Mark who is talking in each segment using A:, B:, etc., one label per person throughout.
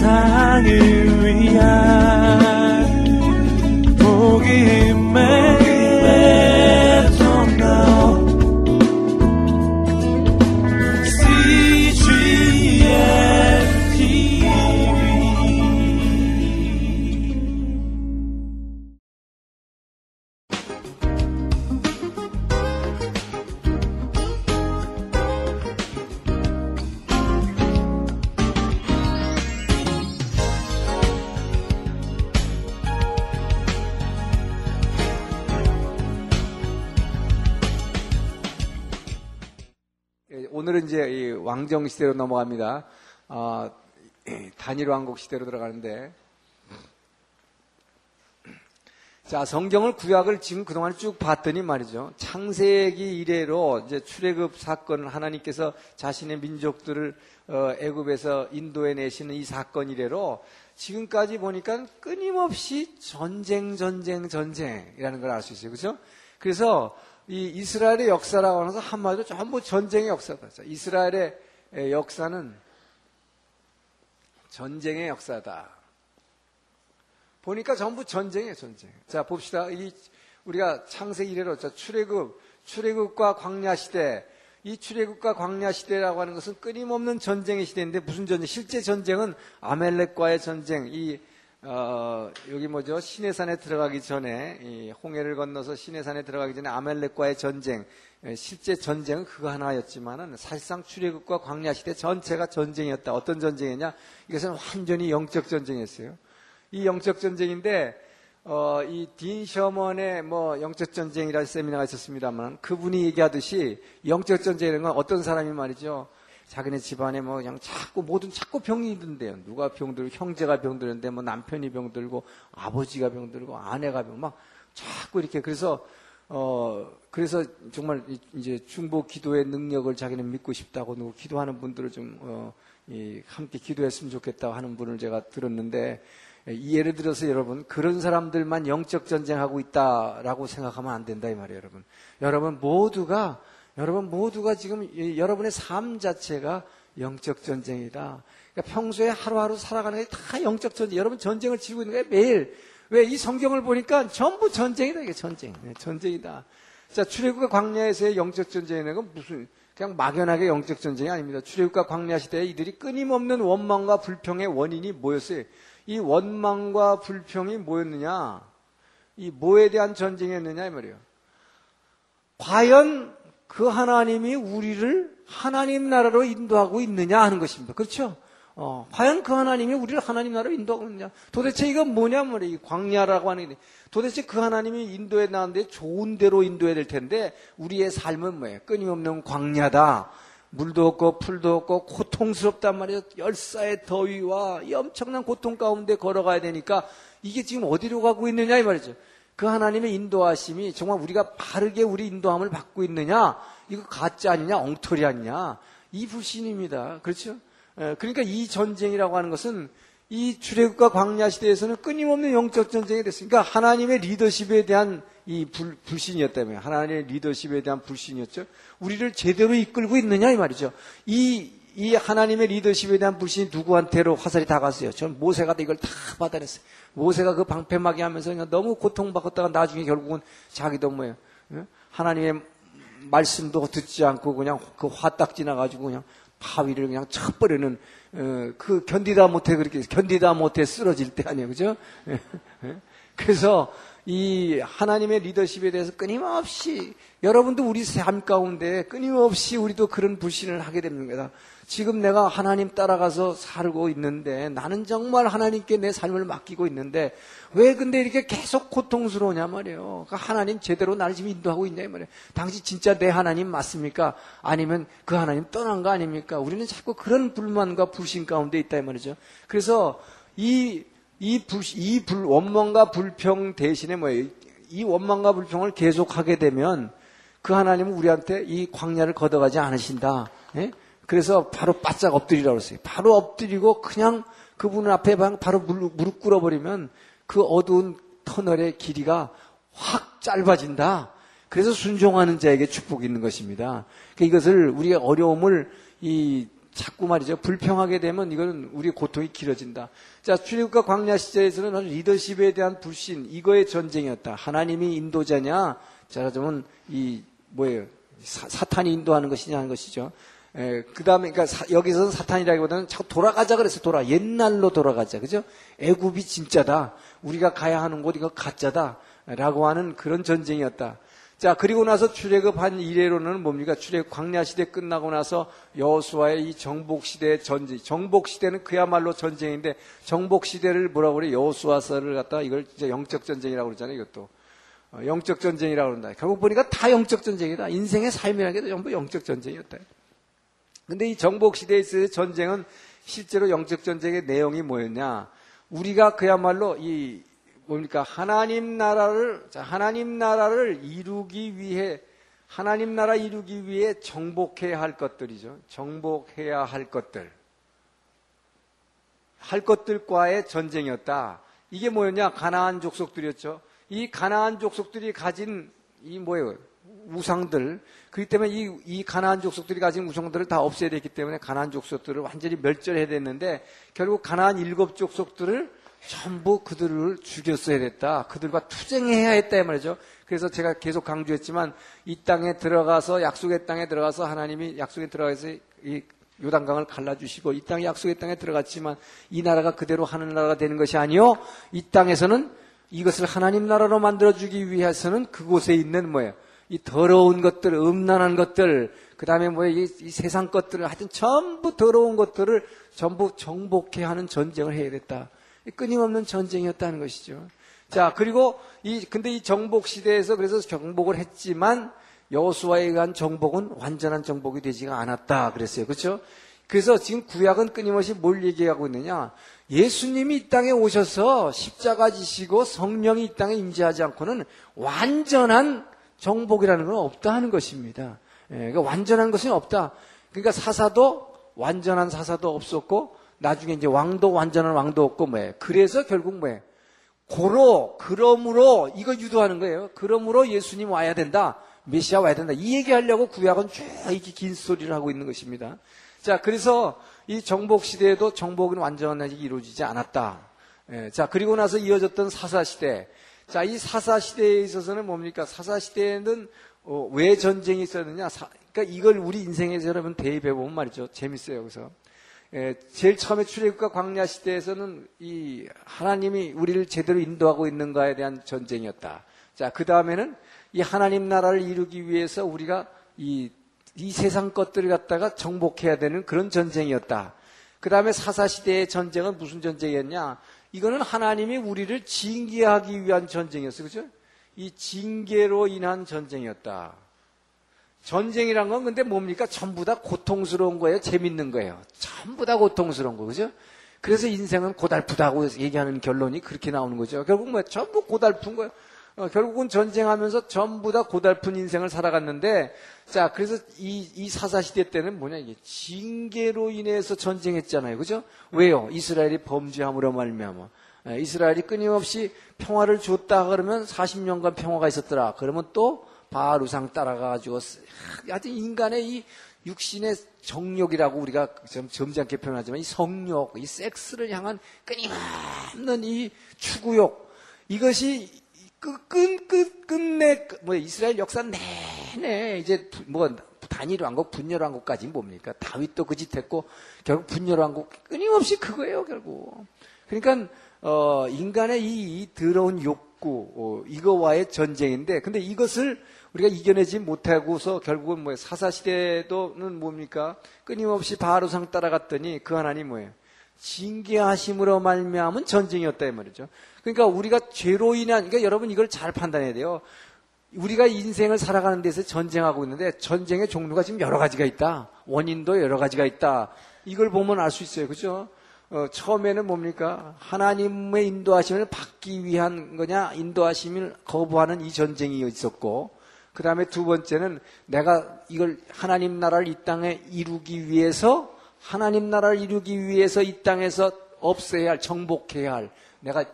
A: 세상을 위한
B: 시대로 넘어갑니다. 어, 단일 왕국 시대로 들어가는데 자 성경을 구약을 지금 그동안 쭉 봤더니 말이죠 창세기 이래로 이제 출애굽 사건을 하나님께서 자신의 민족들을 어, 애굽에서 인도해 내시는 이 사건 이래로 지금까지 보니까 끊임없이 전쟁 전쟁 전쟁이라는 걸 알 수 있어요 그렇죠? 그래서 이 이스라엘의 역사라고 하면서 한마디로 전부 전쟁의 역사다. 이스라엘의 역사는 전쟁의 역사다. 보니까 전부 전쟁이에요, 전쟁. 자, 봅시다. 이 우리가 창세기 이래로 자, 출애굽, 출애굽과 광야 시대, 이 출애굽과 광야 시대라고 하는 것은 끊임없는 전쟁의 시대인데 무슨 전쟁? 실제 전쟁은 아멜렉과의 전쟁, 이 어, 여기 뭐죠? 시내산에 들어가기 전에 홍해를 건너서 시내산에 들어가기 전에 아멜렉과의 전쟁, 실제 전쟁은 그거 하나였지만은 사실상 출애굽과 광야 시대 전체가 전쟁이었다. 어떤 전쟁이냐? 이것은 완전히 영적 전쟁이었어요. 이 영적 전쟁인데 어, 이딘 셔먼의 뭐 영적 전쟁이라는 세미나가 있었습니다만 그분이 얘기하듯이 영적 전쟁이라는 건 어떤 사람이 말이죠. 자기네 집안에 뭐 그냥 자꾸 모든 자꾸 병이 있는데요. 누가 병들고 형제가 병드는데 뭐 남편이 병들고 아버지가 병들고 아내가 병 막 자꾸 이렇게 그래서 어 그래서 정말 이제 중보 기도의 능력을 자기는 믿고 싶다고 누구 기도하는 분들을 좀 어, 이, 함께 기도했으면 좋겠다고 하는 분을 제가 들었는데 이 예를 들어서 여러분 그런 사람들만 영적 전쟁하고 있다라고 생각하면 안 된다 이 말이에요, 여러분. 여러분 모두가 여러분 모두가 지금 여러분의 삶 자체가 영적 전쟁이다. 그러니까 평소에 하루하루 살아가는 게 다 영적 전쟁. 여러분 전쟁을 치르고 있는 거예요 매일. 왜 이 성경을 보니까 전부 전쟁이다 이게 전쟁. 네, 전쟁이다. 자 출애굽과 광야에서의 영적 전쟁이라는 건 무슨 그냥 막연하게 영적 전쟁이 아닙니다. 출애굽과 광야 시대에 이들이 끊임없는 원망과 불평의 원인이 뭐였어요? 이 원망과 불평이 뭐였느냐? 이 뭐에 대한 전쟁이었느냐 이 말이에요. 과연 그 하나님이 우리를 하나님 나라로 인도하고 있느냐 하는 것입니다. 그렇죠? 어, 과연 그 하나님이 우리를 하나님 나라로 인도하고 있느냐? 도대체 이건 뭐냐 말이에요. 광야라고 하는 게. 도대체 그 하나님이 인도해 나는데 좋은 대로 인도해야 될 텐데 우리의 삶은 뭐예요? 끊임없는 광야다. 물도 없고 풀도 없고 고통스럽단 말이에요. 열사의 더위와 이 엄청난 고통 가운데 걸어가야 되니까 이게 지금 어디로 가고 있느냐 이 말이죠. 그 하나님의 인도하심이 정말 우리가 바르게 우리 인도함을 받고 있느냐? 이거 가짜 아니냐? 엉터리 아니냐? 이 불신입니다. 그렇죠? 그러니까 이 전쟁이라고 하는 것은 이 출애굽과 광야 시대에서는 끊임없는 영적 전쟁이 됐으니까 하나님의 리더십에 대한 이 불, 불신이었다면 하나님의 리더십에 대한 불신이었죠. 우리를 제대로 이끌고 있느냐 이 말이죠. 이 이 하나님의 리더십에 대한 불신이 누구한테로 화살이 다 갔어요. 전 모세가 이걸 다 받아냈어요. 모세가 그 방패막이 하면서 그냥 너무 고통받았다가 나중에 결국은 자기도 뭐예요. 하나님의 말씀도 듣지 않고 그냥 그 화딱 지 나가지고 그냥 바위를 그냥 쳐버리는 어, 그 견디다 못해 그렇게 견디다 못해 쓰러질 때 아니에요, 그죠? 그래서 이 하나님의 리더십에 대해서 끊임없이 여러분도 우리 삶 가운데 끊임없이 우리도 그런 불신을 하게 됩니다. 지금 내가 하나님 따라가서 살고 있는데 나는 정말 하나님께 내 삶을 맡기고 있는데 왜 근데 이렇게 계속 고통스러우냐 말이에요. 그 하나님 제대로 나를 지금 인도하고 있냐 말이에요. 당신 진짜 내 하나님 맞습니까? 아니면 그 하나님 떠난 거 아닙니까? 우리는 자꾸 그런 불만과 불신 가운데 있다 이 말이죠. 그래서 이 이 불, 이 불, 원망과 불평 대신에 뭐예요? 이 원망과 불평을 계속하게 되면 그 하나님은 우리한테 이 광야를 걷어가지 않으신다. 예? 그래서 바로 바짝 엎드리라고 했어요. 바로 엎드리고 그냥 그분 앞에 바로 무릎, 꿇어버리면 그 어두운 터널의 길이가 확 짧아진다. 그래서 순종하는 자에게 축복이 있는 것입니다. 그러니까 이것을 우리의 어려움을 이 자꾸 말이죠. 불평하게 되면 이거는 우리의 고통이 길어진다. 자, 출애굽과 광야 시대에서는 리더십에 대한 불신, 이거의 전쟁이었다. 하나님이 인도자냐? 자, 그러면 이 뭐예요? 사, 탄이 인도하는 것이냐 하는 것이죠. 그 다음에, 그러니까 사, 여기서는 사탄이라기보다는 자꾸 돌아가자 그래서 돌아. 옛날로 돌아가자. 그죠? 애굽이 진짜다. 우리가 가야 하는 곳 이거 가짜다. 라고 하는 그런 전쟁이었다. 자, 그리고 나서 출애굽한 이래로는 뭡니까? 출애굽 광야 시대 끝나고 나서 여호수아의 이 정복 시대의 전쟁. 정복 시대는 그야말로 전쟁인데 정복 시대를 뭐라고 그래? 여호수아서를 갖다 이걸 진짜 영적 전쟁이라고 그러잖아요, 이것도. 어, 영적 전쟁이라고 그런다. 결국 보니까 다 영적 전쟁이다. 인생의 삶이라는 게 전부 영적 전쟁이었다. 근데 이 정복 시대에서의 전쟁은 실제로 영적 전쟁의 내용이 뭐였냐? 우리가 그야말로 이 뭡니까? 하나님 나라를 하나님 나라를 이루기 위해 하나님 나라 이루기 위해 정복해야 할 것들이죠. 정복해야 할 것들. 할 것들과의 전쟁이었다. 이게 뭐였냐? 가나안 족속들이었죠. 이 가나안 족속들이 가진 이 뭐예요? 우상들. 그렇기 때문에 이, 이 가나안 족속들이 가진 우상들을 다 없애야 됐기 때문에 가나안 족속들을 완전히 멸절해야 됐는데 결국 가나안 일곱 족속들을 전부 그들을 죽였어야 됐다. 그들과 투쟁해야 했다 이 말이죠. 그래서 제가 계속 강조했지만 이 땅에 들어가서 약속의 땅에 들어가서 하나님이 약속에 들어가서 이 요단강을 갈라주시고 이 땅이 약속의 땅에 들어갔지만 이 나라가 그대로 하는 나라가 되는 것이 아니요. 이 땅에서는 이것을 하나님 나라로 만들어 주기 위해서는 그곳에 있는 뭐예요? 이 더러운 것들, 음란한 것들, 그 다음에 뭐, 이, 이, 세상 것들을 하여튼 전부 더러운 것들을 전부 정복해 하는 전쟁을 해야 됐다. 끊임없는 전쟁이었다는 것이죠. 자, 그리고 이, 근데 이 정복 시대에서 그래서 정복을 했지만 여호수아에 의한 정복은 완전한 정복이 되지가 않았다. 그랬어요. 그렇죠? 그래서 지금 구약은 끊임없이 뭘 얘기하고 있느냐? 예수님이 이 땅에 오셔서 십자가 지시고 성령이 이 땅에 임재하지 않고는 완전한 정복이라는 건 없다 하는 것입니다. 예, 그러니까 완전한 것은 없다. 그러니까 사사도 완전한 사사도 없었고 나중에 이제 왕도 완전한 왕도 없고 뭐예요. 그래서 결국 뭐예요. 고로 그러므로 이거 유도하는 거예요. 그러므로 예수님 와야 된다. 메시아 와야 된다. 이 얘기하려고 구약은 쭉 이렇게 긴 소리를 하고 있는 것입니다. 자, 그래서 이 정복 시대에도 정복은 완전하게 이루어지지 않았다. 예, 자, 그리고 나서 이어졌던 사사 시대. 자, 이 사사 시대에 있어서는 뭡니까? 사사 시대에는 어, 왜 전쟁이 있었느냐? 사, 그러니까 이걸 우리 인생에서 여러분 대입해 보면 말이죠. 재밌어요. 그래서 예, 제일 처음에 출애굽과 광야 시대에서는 이 하나님이 우리를 제대로 인도하고 있는가에 대한 전쟁이었다. 자, 그 다음에는 이 하나님 나라를 이루기 위해서 우리가 이, 이 세상 것들을 갖다가 정복해야 되는 그런 전쟁이었다. 그 다음에 사사시대의 전쟁은 무슨 전쟁이었냐? 이거는 하나님이 우리를 징계하기 위한 전쟁이었어요. 그죠? 이 징계로 인한 전쟁이었다. 전쟁이란 건 근데 뭡니까? 전부 다 고통스러운 거예요? 재밌는 거예요? 전부 다 고통스러운 거, 그죠? 그래서 인생은 고달프다고 얘기하는 결론이 그렇게 나오는 거죠. 결국 뭐 전부 고달픈 거예요. 어, 결국은 전쟁하면서 전부 다 고달픈 인생을 살아갔는데, 자, 그래서 이, 이 사사시대 때는 뭐냐, 이게 징계로 인해서 전쟁했잖아요. 그죠? 왜요? 이스라엘이 범죄함으로 말미암아. 예, 이스라엘이 끊임없이 평화를 줬다 그러면 40년간 평화가 있었더라. 그러면 또 바루상 따라가가지고 하여튼 인간의 이 육신의 정욕이라고 우리가 좀 점잖게 표현하지만 이 성욕, 이 섹스를 향한 끊임없는 이 추구욕 이것이 끝, 끝, 끝, 끝내, 뭐, 이스라엘 역사 내내, 이제, 뭐, 단일 왕국, 분열 왕국까지 뭡니까? 다윗도 그 짓 했고, 결국 분열 왕국, 끊임없이 그거예요, 결국. 그러니까, 어, 인간의 이, 이 더러운 욕구, 어, 이거와의 전쟁인데, 근데 이것을 우리가 이겨내지 못하고서 결국은 뭐예요? 사사시대도는 뭡니까? 끊임없이 바로상 따라갔더니 그 하나님 뭐예요? 징계하심으로 말미암은 전쟁이었다 이 말이죠. 그러니까 우리가 죄로 인한 그러니까 여러분 이걸 잘 판단해야 돼요. 우리가 인생을 살아가는 데서 전쟁하고 있는데 전쟁의 종류가 지금 여러 가지가 있다. 원인도 여러 가지가 있다. 이걸 보면 알 수 있어요. 그죠? 어, 처음에는 뭡니까? 하나님의 인도하심을 받기 위한 거냐? 인도하심을 거부하는 이 전쟁이 있었고, 그 다음에 두 번째는 내가 이걸 하나님 나라를 이 땅에 이루기 위해서 하나님 나라를 이루기 위해서 이 땅에서 없애야 할, 정복해야 할, 내가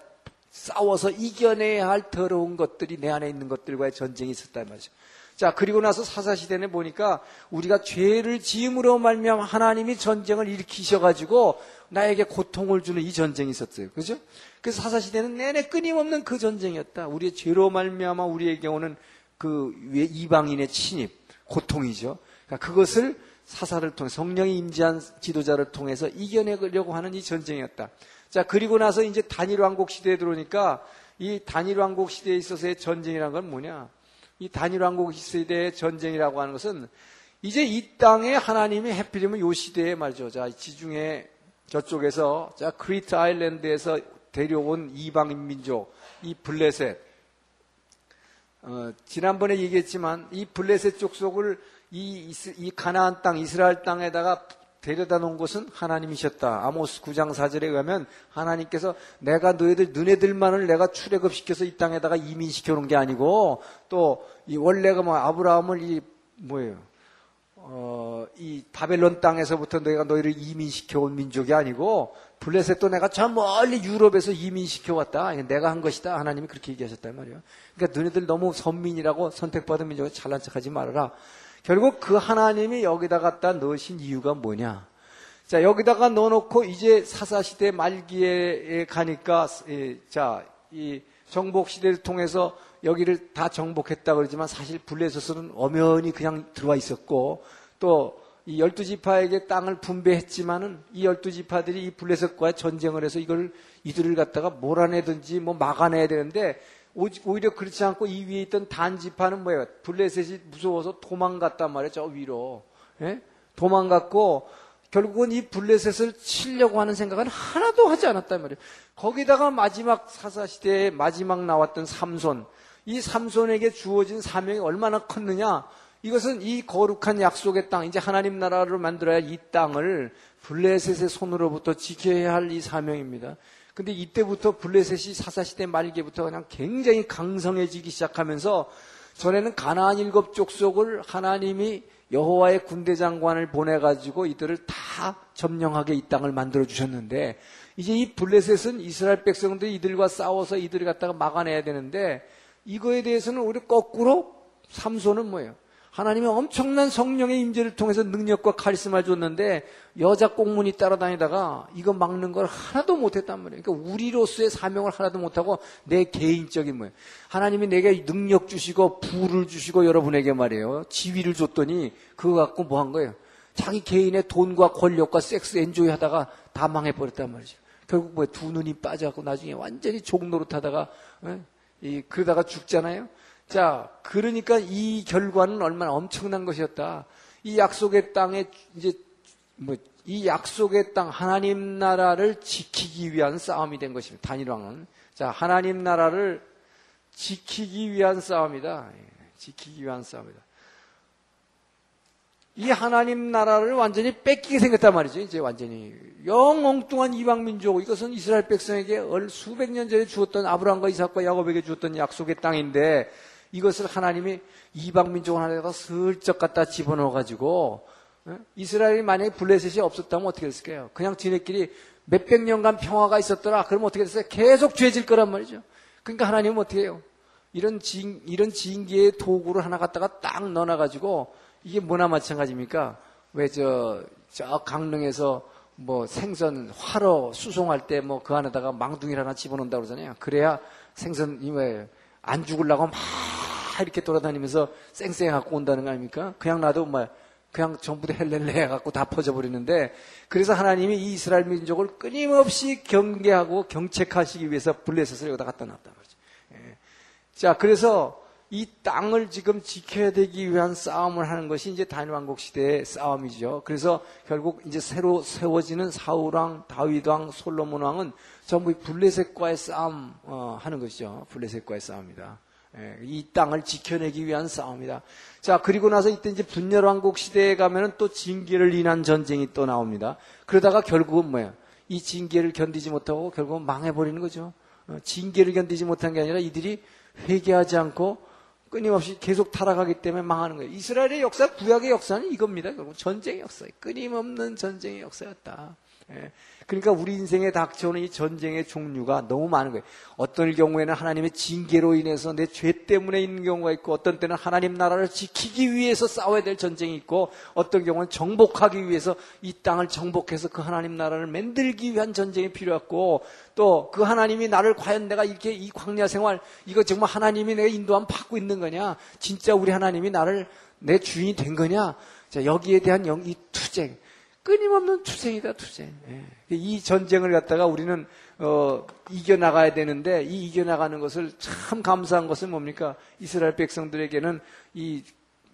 B: 싸워서 이겨내야 할 더러운 것들이 내 안에 있는 것들과의 전쟁이 있었단 말이죠. 자, 그리고 나서 사사시대는 보니까 우리가 죄를 지음으로 말미암아 하나님이 전쟁을 일으키셔가지고 나에게 고통을 주는 이 전쟁이 있었어요. 그죠? 그래서 사사시대는 내내 끊임없는 그 전쟁이었다. 우리의 죄로 말미암아 우리에게 오는 그 이방인의 침입, 고통이죠. 그러니까 그것을 사사를 통해 성령이 임재한 지도자를 통해서 이겨내려고 하는 이 전쟁이었다. 자, 그리고 나서 이제 단일 왕국 시대에 들어오니까 이 단일 왕국 시대에 있어서의 전쟁이란 건 뭐냐? 이 단일 왕국 시대의 전쟁이라고 하는 것은 이제 이 땅에 하나님이 해필이면 요 시대에 말이죠. 자, 지중해 저쪽에서 자, 크리트 아일랜드에서 데려온 이방인 민족, 이 블레셋. 어, 지난번에 얘기했지만 이 블레셋 족속을 이, 이 가나안 땅, 이스라엘 땅에다가 데려다 놓은 것은 하나님이셨다. 아모스 9장 4절에 의하면 하나님께서 내가 너희들 너네들만을 내가 출애굽시켜서 이 땅에다가 이민시켜 놓은 게 아니고 또 이 원래가 뭐 아브라함을 이 뭐예요? 어, 이 바벨론 땅에서부터 너희가 너희를 이민시켜 온 민족이 아니고 블레셋도 내가 저 멀리 유럽에서 이민시켜 왔다. 내가 한 것이다. 하나님이 그렇게 얘기하셨단 말이에요. 그러니까 너희들 너무 선민이라고 선택받은 민족을 잘난 척하지 말아라. 결국 그 하나님이 여기다 갖다 넣으신 이유가 뭐냐? 자, 여기다가 넣어놓고 이제 사사 시대 말기에 가니까, 자, 이 정복 시대를 통해서 여기를 다 정복했다 그러지만 사실 블레셋은 엄연히 그냥 들어와 있었고 또 이 열두 지파에게 땅을 분배했지만은 이 열두 지파들이 이 블레셋과 전쟁을 해서 이걸 이들을 갖다가 몰아내든지 뭐 막아내야 되는데 오히려 그렇지 않고 이 위에 있던 단지파는 뭐예요? 블레셋이 무서워서 도망갔단 말이에요. 저 위로. 예? 도망갔고 결국은 이 블레셋을 치려고 하는 생각은 하나도 하지 않았단 말이에요. 거기다가 마지막 사사시대에 마지막 나왔던 삼손. 이 삼손에게 주어진 사명이 얼마나 컸느냐? 이것은 이 거룩한 약속의 땅, 이제 하나님 나라를 만들어야 이 땅을 블레셋의 손으로부터 지켜야 할 이 사명입니다. 근데 이때부터 블레셋이 사사시대 말기부터 그냥 굉장히 강성해지기 시작하면서 전에는 가나안 일곱 족속을 하나님이 여호와의 군대 장관을 보내가지고 이들을 다 점령하게 이 땅을 만들어 주셨는데 이제 이 블레셋은 이스라엘 백성들이 이들과 싸워서 이들을 갖다가 막아내야 되는데 이거에 대해서는 우리 거꾸로 삼손은 뭐예요? 하나님의 엄청난 성령의 임재를 통해서 능력과 카리스마를 줬는데 여자 꽁문이 따라다니다가 이거 막는 걸 하나도 못했단 말이에요. 그러니까 우리로서의 사명을 하나도 못하고 내 개인적인 뭐예요. 하나님이 내게 능력 주시고 부를 주시고 여러분에게 말이에요. 지위를 줬더니 그거 갖고 뭐 한 거예요. 자기 개인의 돈과 권력과 섹스 엔조이 하다가 다 망해버렸단 말이죠. 결국 뭐두 눈이 빠져갖고 나중에 완전히 종노릇 하다가 어? 이, 그러다가 죽잖아요. 자, 그러니까 이 결과는 얼마나 엄청난 것이었다. 이 약속의 땅에 이제 뭐 이 약속의 땅 하나님 나라를 지키기 위한 싸움이 된 것입니다. 단일왕은 자 하나님 나라를 지키기 위한 싸움이다. 예, 지키기 위한 싸움이다. 이 하나님 나라를 완전히 뺏기게 생겼단 말이죠. 이제 완전히 영 엉뚱한 이방 민족 이것은 이스라엘 백성에게 수백 년 전에 주었던 아브라함과 이삭과 야곱에게 주었던 약속의 땅인데 이것을 하나님이 이방 민족 하나에다 슬쩍 갖다 집어넣어 가지고 어? 이스라엘이 만약에 블레셋이 없었다면 어떻게 됐을까요? 그냥 지네끼리 몇백 년간 평화가 있었더라. 그러면 어떻게 됐어요? 계속 죄질 거란 말이죠. 그러니까 하나님은 어떻게 해요? 이런 진, 이런 진기의 도구를 하나 갖다가 딱 넣어놔 가지고 이게 뭐나 마찬가지입니까? 왜 저, 저 강릉에서 뭐 생선 화로 수송할 때 뭐 그 안에다가 망둥이를 하나 집어넣는다고 그러잖아요. 그래야 생선이 왜 안 죽으려고 막 이렇게 돌아다니면서 쌩쌩 갖고 온다는 거 아닙니까? 그냥 놔도 뭐 그냥 전부 다 헬렐레 해갖고 다 퍼져버리는데 그래서 하나님이 이 이스라엘 민족을 끊임없이 경계하고 경책하시기 위해서 블레셋을 여기다 갖다 놨다 말이죠. 예. 자, 그래서 이 땅을 지금 지켜야 되기 위한 싸움을 하는 것이 이제 단일왕국 시대의 싸움이죠. 그래서 결국 이제 새로 세워지는 사울왕, 다윗왕, 솔로몬왕은 전부 블레셋과의 싸움 어, 하는 것이죠. 블레셋과의 싸움이다. 예, 이 땅을 지켜내기 위한 싸움이다. 자, 그리고 나서 이때 이제 분열왕국 시대에 가면은 또 징계를 인한 전쟁이 또 나옵니다. 그러다가 결국은 뭐야? 이 징계를 견디지 못하고 결국은 망해버리는 거죠. 어, 징계를 견디지 못한 게 아니라 이들이 회개하지 않고 끊임없이 계속 타락하기 때문에 망하는 거예요. 이스라엘의 역사, 구약의 역사는 이겁니다. 결국 전쟁의 역사, 끊임없는 전쟁의 역사였다. 예. 그러니까 우리 인생에 닥쳐오는 이 전쟁의 종류가 너무 많은 거예요. 어떤 경우에는 하나님의 징계로 인해서 내 죄 때문에 있는 경우가 있고 어떤 때는 하나님 나라를 지키기 위해서 싸워야 될 전쟁이 있고 어떤 경우는 정복하기 위해서 이 땅을 정복해서 그 하나님 나라를 만들기 위한 전쟁이 필요했고 또 그 하나님이 나를 과연 내가 이렇게 이 광야 생활 이거 정말 하나님이 내가 인도함 받고 있는 거냐 진짜 우리 하나님이 나를 내 주인이 된 거냐 자 여기에 대한 영, 이 투쟁 끊임없는 투쟁이다 투쟁. 예. 이 전쟁을 갖다가 우리는 어, 이겨 나가야 되는데 이 이겨 나가는 것을 참 감사한 것은 뭡니까? 이스라엘 백성들에게는 이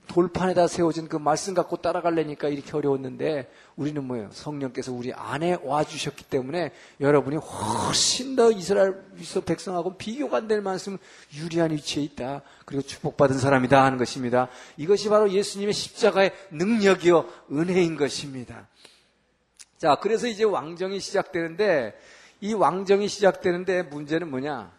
B: 돌판에다 세워진 그 말씀 갖고 따라가려니까 이렇게 어려웠는데 우리는 뭐예요? 성령께서 우리 안에 와 주셨기 때문에 여러분이 훨씬 더 이스라엘 백성하고 비교가 안 될 만큼 유리한 위치에 있다. 그리고 축복받은 사람이다 하는 것입니다. 이것이 바로 예수님의 십자가의 능력이요 은혜인 것입니다. 자, 그래서 이제 왕정이 시작되는데 이 왕정이 시작되는데 문제는 뭐냐?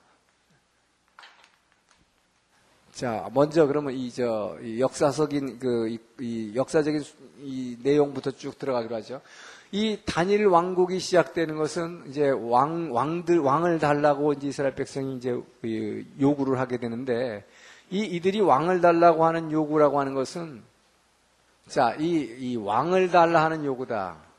B: 자, 먼저 그러면 이 저 역사적인 그이 이 역사적인 이 내용부터 쭉 들어가기로 하죠. 이 단일 왕국이 시작되는 것은 이제 왕 왕들 왕을 달라고 이제 이스라엘 백성이 이제 요구를 하게 되는데 이 이들이 왕을 달라고 하는 요구라고 하는 것은 자, 이, 이 왕을 달라 하는 요구다.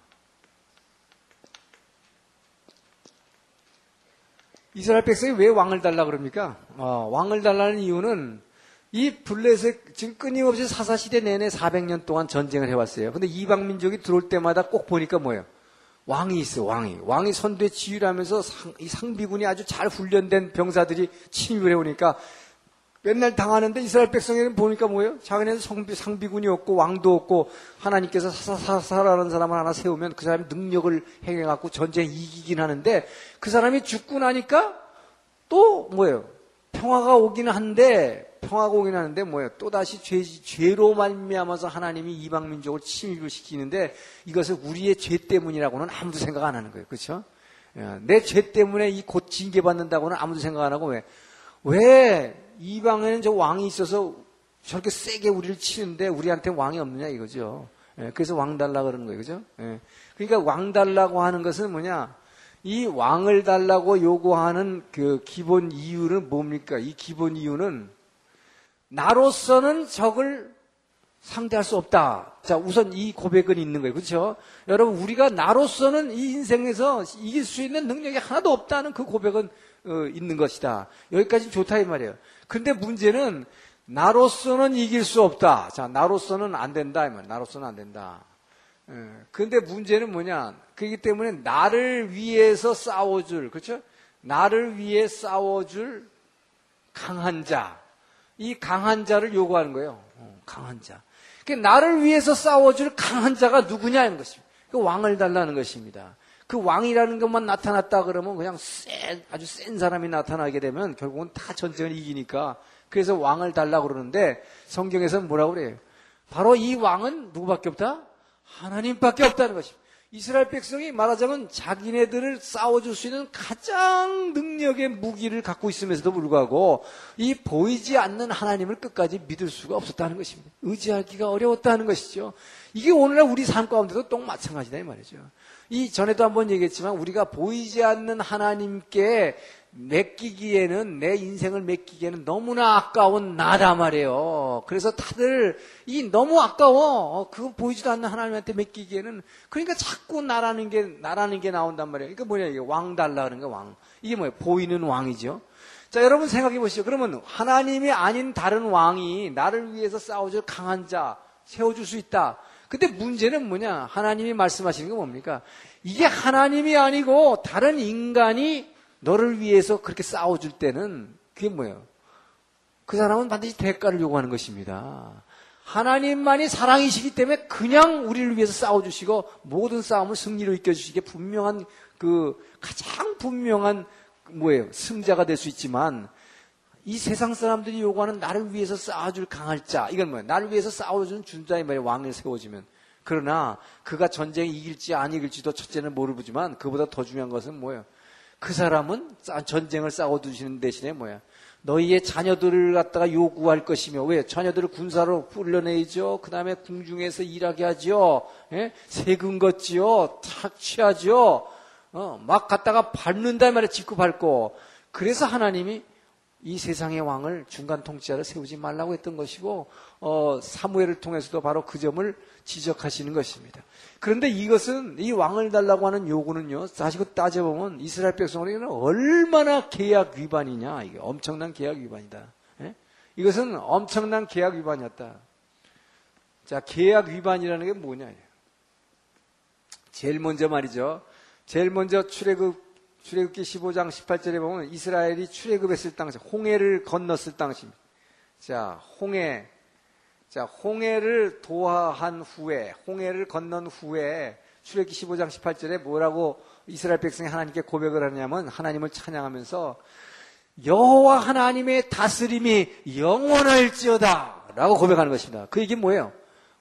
B: 이스라엘 백성이 왜 왕을 달라 그럽니까? 어, 왕을 달라는 이유는 이 블레셋 지금 끊임없이 사사 시대 내내 400년 동안 전쟁을 해왔어요. 근데 이방 민족이 들어올 때마다 꼭 보니까 뭐예요? 왕이 있어, 왕이. 왕이 선두에 지휘하면서 상, 이 상비군이 아주 잘 훈련된 병사들이 침입을 해오니까 맨날 당하는데 이스라엘 백성에는 보니까 뭐예요? 자기네는 성비, 상비군이 없고 왕도 없고 하나님께서 사사사라는 사람을 하나 세우면 그 사람이 능력을 행해갖고 전쟁 이기긴 하는데 그 사람이 죽고 나니까 또 뭐예요? 평화가 오긴 한데 평화가 오긴 하는데 뭐예요? 또 다시 죄, 죄로 말미암아서 하나님이 이방 민족을 침입을 시키는데 이것을 우리의 죄 때문이라고는 아무도 생각 안 하는 거예요, 그렇죠? 내 죄 때문에 이 곧 징계받는다고는 아무도 생각 안 하고 왜? 왜 이방에는 저 왕이 있어서 저렇게 세게 우리를 치는데 우리한테 왕이 없느냐 이거죠. 예, 그래서 왕 달라 그러는 거예요. 그죠? 예, 그러니까 왕 달라고 하는 것은 뭐냐? 이 왕을 달라고 요구하는 그 기본 이유는 뭡니까? 이 기본 이유는 나로서는 적을 상대할 수 없다. 자, 우선 이 고백은 있는 거예요. 그렇죠? 여러분, 우리가 나로서는 이 인생에서 이길 수 있는 능력이 하나도 없다는 그 고백은 어, 있는 것이다. 여기까지 좋다 이 말이에요. 근데 문제는 나로서는 이길 수 없다. 자, 나로서는 안 된다. 이 말 나로서는 안 된다. 예. 근데 문제는 뭐냐? 그렇기 때문에 나를 위해서 싸워줄, 그렇죠? 나를 위해 싸워줄 강한 자. 이 강한 자를 요구하는 거예요. 어, 강한 자. 그러니까 나를 위해서 싸워줄 강한 자가 누구냐는 것입니다. 그 왕을 달라는 것입니다. 그 왕이라는 것만 나타났다 그러면 그냥 센, 아주 센 사람이 나타나게 되면 결국은 다 전쟁을 이기니까 그래서 왕을 달라 그러는데 성경에서는 뭐라고 그래요? 바로 이 왕은 누구밖에 없다? 하나님밖에 없다는 것입니다. 이스라엘 백성이 말하자면 자기네들을 싸워줄 수 있는 가장 능력의 무기를 갖고 있음에도 불구하고 이 보이지 않는 하나님을 끝까지 믿을 수가 없었다는 것입니다. 의지하기가 어려웠다는 것이죠. 이게 오늘날 우리 삶 가운데도 똥 마찬가지다 이 말이죠. 이 전에도 한번 얘기했지만 우리가 보이지 않는 하나님께 맡기기에는 내 인생을 맡기기에는 너무나 아까운 나다 말이에요. 그래서 다들 이 너무 아까워. 어, 그거 보이지도 않는 하나님한테 맡기기에는 그러니까 자꾸 나라는 게 나라는 게 나온단 말이에요. 그러니까 뭐냐 이게 왕 달라 그러는 거 왕. 이게 뭐예요? 보이는 왕이죠. 자, 여러분 생각해 보시죠. 그러면 하나님이 아닌 다른 왕이 나를 위해서 싸워줄 강한 자 세워줄 수 있다. 근데 문제는 뭐냐? 하나님이 말씀하시는 게 뭡니까? 이게 하나님이 아니고 다른 인간이 너를 위해서 그렇게 싸워줄 때는 그게 뭐예요? 그 사람은 반드시 대가를 요구하는 것입니다. 하나님만이 사랑이시기 때문에 그냥 우리를 위해서 싸워주시고 모든 싸움을 승리로 이겨주시게 분명한 그 가장 분명한 뭐예요? 승자가 될 수 있지만 이 세상 사람들이 요구하는 나를 위해서 싸워줄 강할 자. 이건 뭐예요? 나를 위해서 싸워주는 준자의 말에 왕을 세워지면. 그러나 그가 전쟁에 이길지 안 이길지도 첫째는 모르지만 그보다 더 중요한 것은 뭐예요? 그 사람은 전쟁을 싸워두시는 대신에 뭐야? 너희의 자녀들을 갖다가 요구할 것이며 왜 자녀들을 군사로 훈련해야죠. 그 다음에 궁중에서 일하게 하죠. 예? 세금 걷지요. 착취하죠. 어, 막 갖다가 밟는다 말에 짚고 밟고 그래서 하나님이 이 세상의 왕을 중간 통치자를 세우지 말라고 했던 것이고 어, 사무엘을 통해서도 바로 그 점을 지적하시는 것입니다. 그런데 이것은 이 왕을 달라고 하는 요구는요. 사실 그 따져보면 이스라엘 백성에게는 얼마나 계약 위반이냐. 이게 엄청난 계약 위반이다. 예? 이것은 엄청난 계약 위반이었다. 자, 계약 위반이라는 게 뭐냐. 제일 먼저 말이죠. 제일 먼저 출애굽 출애굽기 15장 18절에 보면 이스라엘이 출애굽했을 당시 홍해를 건넜을 당시입니다. 자, 홍해 자, 홍해를 도하한 후에 홍해를 건넌 후에 출애굽기 15장 18절에 뭐라고 이스라엘 백성이 하나님께 고백을 하냐면 하나님을 찬양하면서 여호와 하나님의 다스림이 영원할지어다라고 고백하는 것입니다. 그 얘기 뭐예요?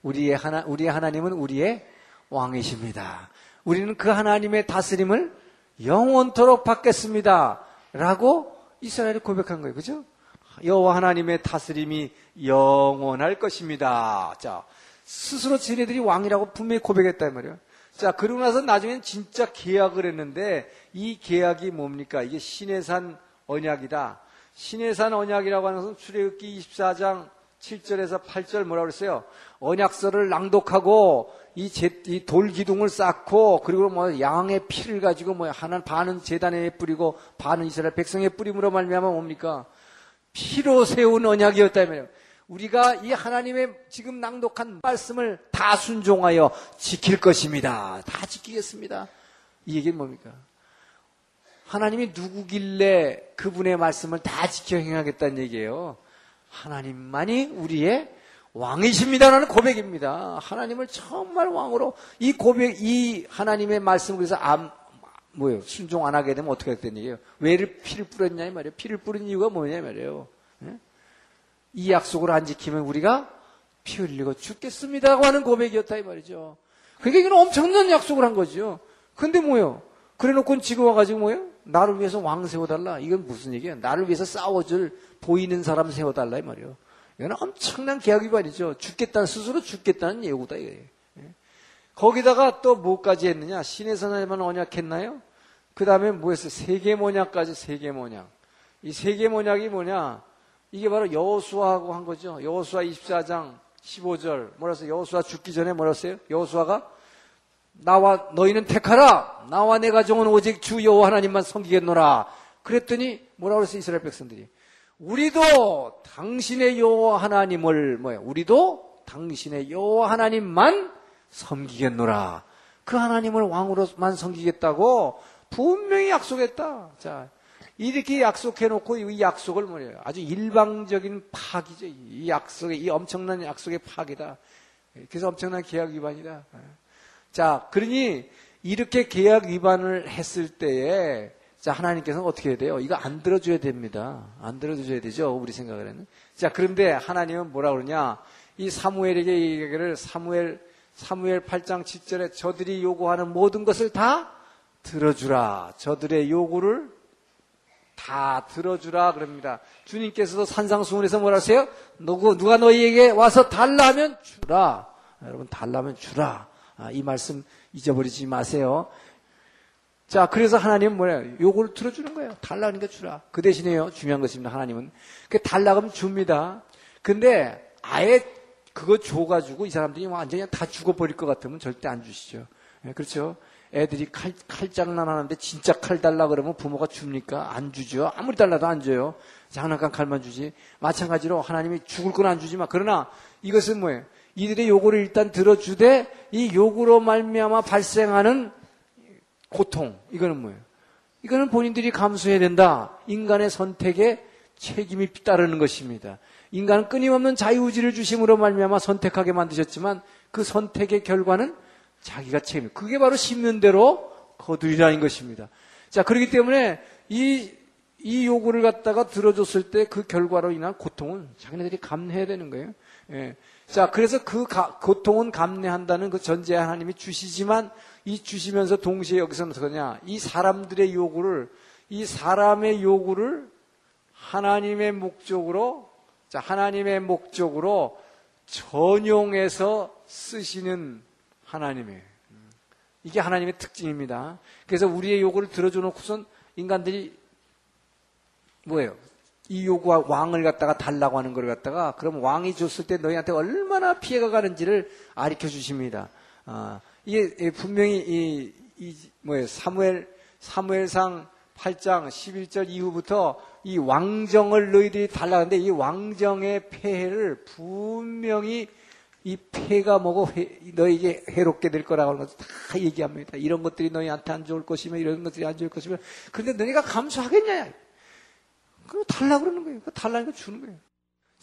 B: 우리의 하나 우리의 하나님은 우리의 왕이십니다. 우리는 그 하나님의 다스림을 영원토록 받겠습니다. 라고 이스라엘이 고백한 거예요. 그죠? 여호와 하나님의 다스림이 영원할 것입니다. 자, 스스로 지네들이 왕이라고 분명히 고백했다 말이에요. 자, 그러고 나서 나중엔 진짜 계약을 했는데 이 계약이 뭡니까? 이게 신해산 언약이다. 신해산 언약이라고 하는 것은 출애굽기 24장 7절에서 8절 뭐라고 그랬어요? 언약서를 낭독하고 이, 제, 이 돌 기둥을 쌓고 그리고 뭐 양의 피를 가지고 뭐 하나는 반은 재단에 뿌리고 반은 이스라엘 백성의 뿌림으로 말미암아 뭡니까? 피로 세운 언약이었다면 우리가 이 하나님의 지금 낭독한 말씀을 다 순종하여 지킬 것입니다. 다 지키겠습니다. 이 얘기는 뭡니까? 하나님이 누구길래 그분의 말씀을 다 지켜 행하겠다는 얘기예요. 하나님만이 우리의 왕이십니다라는 고백입니다. 하나님을 정말 왕으로 이 고백, 이 하나님의 말씀을 그래서 안, 뭐예요? 순종 안 하게 되면 어떻게 했던 얘기예요? 왜 피를 뿌렸냐 이 말이에요. 피를 뿌린 이유가 뭐냐 이 말이에요. 예? 이 약속을 안 지키면 우리가 피 흘리고 죽겠습니다라고 하는 고백이었다 이 말이죠. 그러니까 이건 엄청난 약속을 한 거죠. 근데 뭐요? 그래 놓고 지금 와가지고 뭐요? 나를 위해서 왕 세워달라. 이건 무슨 얘기야? 나를 위해서 싸워줄 보이는 사람 세워달라 이 말이요. 이건 엄청난 계약 위반이죠. 죽겠다는 스스로 죽겠다는 예고다 이거예요. 예? 거기다가 또 뭐까지 했느냐? 신의 선언에만 언약했나요? 그 다음에 뭐 했어요? 세계 모약까지 세계 모약. 이 세계 모약이 뭐냐? 이게 바로 여호수아하고 한 거죠. 여호수아 24장 15절. 뭐라서 여호수아 죽기 전에 뭐라어요 여호수아가 나와 너희는 택하라. 나와 내 가정은 오직 주 여호와 하나님만 섬기겠노라. 그랬더니 뭐라 그랬어요? 이스라엘 백성들이. 우리도 당신의 여호와 하나님을 뭐야? 우리도 당신의 여호와 하나님만 섬기겠노라. 그 하나님을 왕으로만 섬기겠다고 분명히 약속했다. 자, 이렇게 약속해 놓고 이 약속을 뭐예요? 아주 일방적인 파기죠. 이 약속의 이 엄청난 약속의 파기다. 그래서 엄청난 계약 위반이다. 자, 그러니 이렇게 계약 위반을 했을 때에 자, 하나님께서는 어떻게 해야 돼요? 이거 안 들어줘야 됩니다. 안 들어줘야 되죠. 우리 생각에는. 자, 그런데 하나님은 뭐라 그러냐? 이 사무엘에게 이 얘기를 사무엘, 사무엘 8장 7절에 저들이 요구하는 모든 것을 다 들어주라. 저들의 요구를 다 들어주라 그럽니다. 주님께서도 산상수훈에서 뭐라 하세요? 누구, 누가 너희에게 와서 달라 하면 주라. 여러분, 달라 하면 주라. 아, 이 말씀 잊어버리지 마세요. 자, 그래서 하나님은 뭐냐? 요걸 들어주는 거예요. 달라니까 주라. 그 대신에요. 중요한 것입니다. 하나님은. 그 달라 그러면 줍니다. 근데 아예 그거 줘가지고 이 사람들이 완전히 다 죽어버릴 것 같으면 절대 안 주시죠. 네, 그렇죠? 애들이 칼, 칼장난 하는데 진짜 칼 달라 그러면 부모가 줍니까? 안 주죠. 아무리 달라도 안 줘요. 장난감 칼만 주지. 마찬가지로 하나님이 죽을 건 안 주지만 그러나 이것은 뭐예요? 이들의 요구를 일단 들어주되 이 요구로 말미암아 발생하는 고통, 이거는 뭐예요? 이거는 본인들이 감수해야 된다. 인간의 선택에 책임이 따르는 것입니다. 인간은 끊임없는 자유의지를 주심으로 말미암아 선택하게 만드셨지만 그 선택의 결과는 자기가 책임. 그게 바로 심는 대로 거두리라는 것입니다. 자, 그렇기 때문에 이, 이 요구를 갖다가 들어줬을 때 그 결과로 인한 고통은 자기네들이 감내해야 되는 거예요. 예. 자, 그래서 그 가, 고통은 감내한다는 그 전제 하나님이 주시지만 이 주시면서 동시에 여기서는 어떠냐. 이 사람들의 요구를, 이 사람의 요구를 하나님의 목적으로 자 하나님의 목적으로 전용해서 쓰시는 하나님의 이게 하나님의 특징입니다. 그래서 우리의 요구를 들어줘 놓고선 인간들이 뭐예요? 이 요구와 왕을 갖다가 달라고 하는 걸 갖다가 그럼 왕이 줬을 때 너희한테 얼마나 피해가 가는지를 아리켜 주십니다. 아, 이게 분명히 이, 이 뭐예요? 사무엘 사무엘상 8장 11절 이후부터 이 왕정을 너희들이 달라는데 이 왕정의 폐해를 분명히 이 폐가 뭐고 너에게 해롭게 될 거라고 하는 것을 다 얘기합니다. 이런 것들이 너희한테 안 좋을 것이며 이런 것들이 안 좋을 것이며 그런데 너희가 감수하겠냐? 그럼 달라 그러는 거예요. 달라는 거 주는 거예요.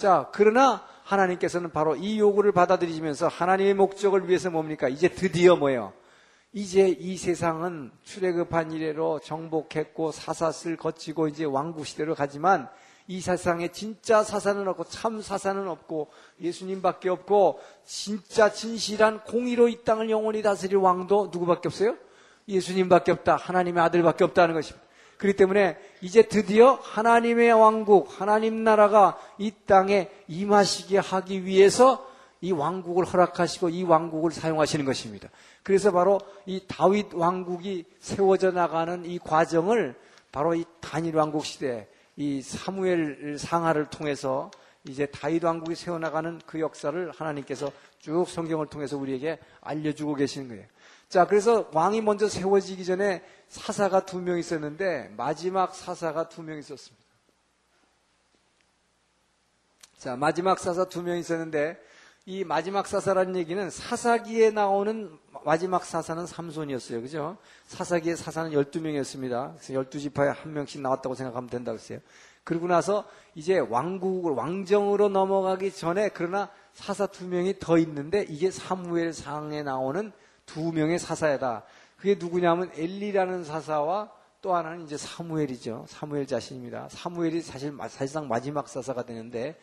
B: 자, 그러나 하나님께서는 바로 이 요구를 받아들이시면서 하나님의 목적을 위해서 뭡니까? 이제 드디어 뭐예요? 이제 이 세상은 출애굽한 이래로 정복했고 사사슬 거치고 이제 왕국 시대로 가지만 이 세상에 진짜 사사는 없고 참 사사는 없고 예수님밖에 없고 진짜 진실한 공의로 이 땅을 영원히 다스릴 왕도 누구밖에 없어요? 예수님밖에 없다. 하나님의 아들밖에 없다는 것입니다. 그렇기 때문에 이제 드디어 하나님의 왕국, 하나님 나라가 이 땅에 임하시게 하기 위해서 이 왕국을 허락하시고 이 왕국을 사용하시는 것입니다. 그래서 바로 이 다윗 왕국이 세워져 나가는 이 과정을 바로 이 단일 왕국 시대, 이 사무엘 상하를 통해서 이제 다윗 왕국이 세워 나가는 그 역사를 하나님께서 쭉 성경을 통해서 우리에게 알려주고 계시는 거예요. 자, 그래서 왕이 먼저 세워지기 전에 사사가 두 명 있었는데 마지막 사사가 두 명 있었습니다. 자, 마지막 사사 두 명 있었는데 이 마지막 사사라는 얘기는 사사기에 나오는 마지막 사사는 삼손이었어요. 그죠? 사사기의 사사는 12명이었습니다. 그래서 12지파에 한 명씩 나왔다고 생각하면 된다고 했어요. 그러고 나서 이제 왕국을 왕정으로 넘어가기 전에 그러나 사사 두 명이 더 있는데 이게 사무엘 상에 나오는 두 명의 사사이다. 그게 누구냐면 엘리라는 사사와 또 하나는 이제 사무엘이죠. 사무엘 자신입니다. 사무엘이 사실 사실상 마지막 사사가 되는데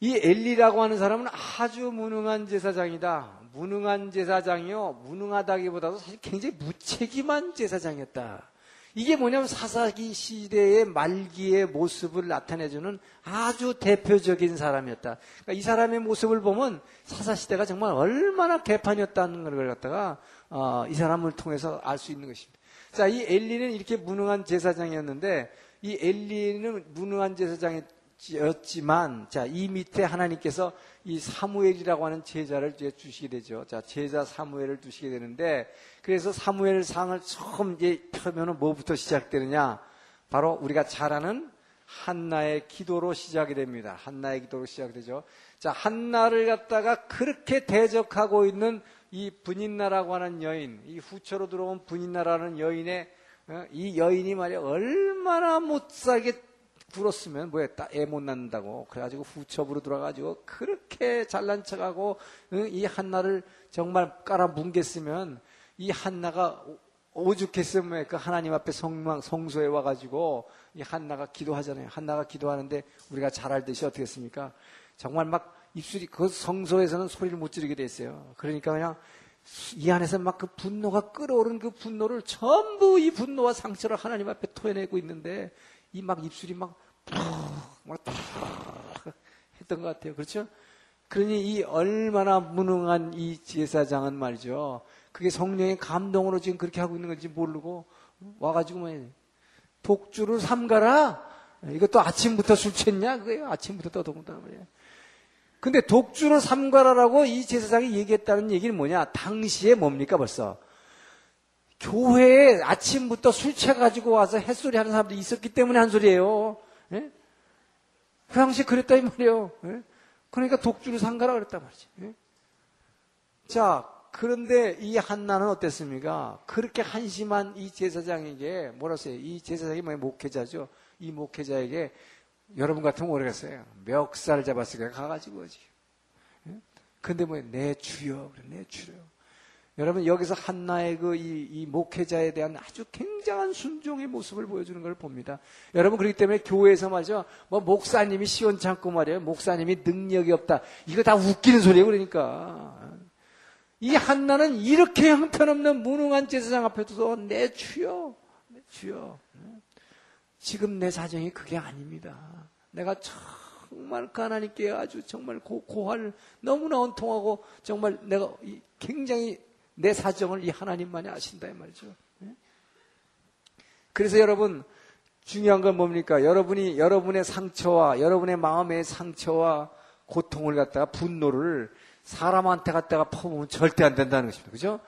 B: 이 엘리라고 하는 사람은 아주 무능한 제사장이다. 무능한 제사장이요. 무능하다기보다도 사실 굉장히 무책임한 제사장이었다. 이게 뭐냐면 사사기 시대의 말기의 모습을 나타내주는 아주 대표적인 사람이었다. 그러니까 이 사람의 모습을 보면 사사 시대가 정말 얼마나 개판이었다는 걸 갖다가 어, 이 사람을 통해서 알 수 있는 것입니다. 자, 이 엘리는 이렇게 무능한 제사장이었는데 이 엘리는 무능한 제사장이 였지만 자, 이 밑에 하나님께서 이 사무엘이라고 하는 제자를 이제 주시게 되죠. 자, 제자 사무엘을 두시게 되는데 그래서 사무엘 상을 처음 이제 펴면은 뭐부터 시작되느냐? 바로 우리가 잘 아는 한나의 기도로 시작이 됩니다. 한나의 기도로 시작되죠. 자, 한나를 갖다가 그렇게 대적하고 있는 이 분인나라고 하는 여인, 이 후처로 들어온 분인나라는 여인의 어, 이 여인이 말이야 얼마나 못살게 굴었으면 뭐에 애못 낳는다고 그래가지고 후첩으로 들어가지고 그렇게 잘난 척하고 이 한나를 정말 깔아 뭉갰으면 이 한나가 오죽했으면 그 하나님 앞에 성망 성소에 와가지고 이 한나가 기도하잖아요. 한나가 기도하는데 우리가 잘 알듯이 어떻게 했습니까? 정말 막 입술이 그 성소에서는 소리를 못 지르게 됐어요. 그러니까 그냥 이 안에서 막 그 분노가 끓어오른 그 분노를 전부 이 분노와 상처를 하나님 앞에 토해내고 있는데 이 막 입술이 막막 했던 것 같아요. 그렇죠? 그러니 이 얼마나 무능한 이 제사장은 말이죠. 그게 성령의 감동으로 지금 그렇게 하고 있는 건지 모르고 와가지고 뭐 독주를 삼가라. 이것도 아침부터 술 취했냐? 그거예요. 아침부터 떠동다 말이에요. 근데 독주를 삼가라라고 이 제사장이 얘기했다는 얘기는 뭐냐? 당시에 뭡니까 벌써? 교회에 아침부터 술 취해가지고 와서 햇소리 하는 사람들이 있었기 때문에 한 소리예요. 예? 그 당시에 그랬다 이 말이에요. 예? 그러니까 독주를 삼가라 그랬단 말이지. 예? 자, 그런데 이 한나는 어땠습니까? 그렇게 한심한 이 제사장에게 뭐라 써요? 이 제사장이 뭐야 목회자죠. 이 목회자에게 여러분 같으면 모르겠어요. 멱살 잡았으니까 가가지고 오지. 예? 근데 뭐 내 주여 내 주여. 여러분 여기서 한나의 그 이 이 목회자에 대한 아주 굉장한 순종의 모습을 보여주는 걸 봅니다. 여러분 그렇기 때문에 교회에서 말이죠. 뭐 목사님이 시원찮고 말이에요. 목사님이 능력이 없다. 이거 다 웃기는 소리예요. 그러니까 이 한나는 이렇게 형편없는 무능한 제사장 앞에 서내 주여, 내 주여. 지금 내 사정이 그게 아닙니다. 내가 정말 그 하나님께 아주 정말 고, 고할 너무나 원통하고 정말 내가 굉장히 내 사정을 이 하나님만이 아신다 이 말이죠. 예? 그래서 여러분 중요한 건 뭡니까? 여러분이 여러분의 상처와 여러분의 마음의 상처와 고통을 갖다가 분노를 사람한테 갖다가 퍼부으면 절대 안 된다는 것입니다. 그죠?